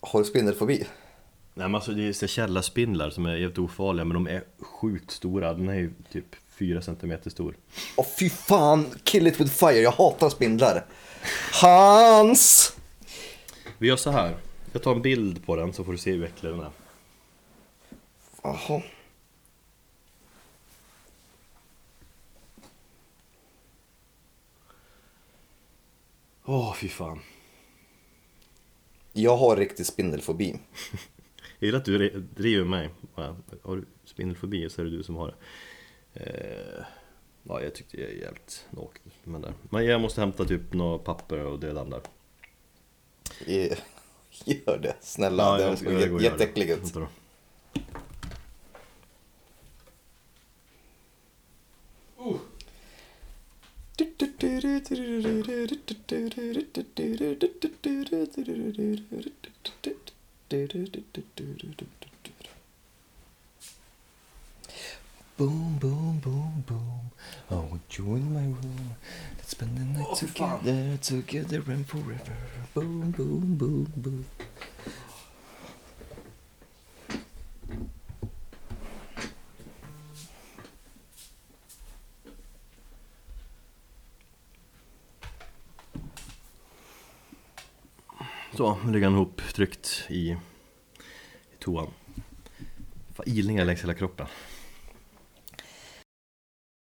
Har du spindelfobi? Nej men alltså det är källarspindlar som är helt ofarliga men de är sjukt stora. Den är ju typ 4 cm stor. Åh fy fan, kill it with fire, jag hatar spindlar. Hans! Vi gör så här. Jag tar en bild på den så får du se hur äcklig den är. Jaha. Åh fy fan. Jag har riktig spindelfobi. Jag gillar att du driver mig. Ja, Har du spindelfobi så är det du som har det. Eh, ja, jag tyckte jag är jävligt naken. Men, där. men jag måste hämta typ några papper och där. Eh, Gör det, snälla. Gör det. jätteäcklig ut. Boom, boom, boom, boom. I want you in my room. Let's spend the night oh, fan. together, together and forever. Boom, boom, boom, boom. Så, nu ligger han ihop tryckt i, i toan. Fan, ilningar längs hela kroppen.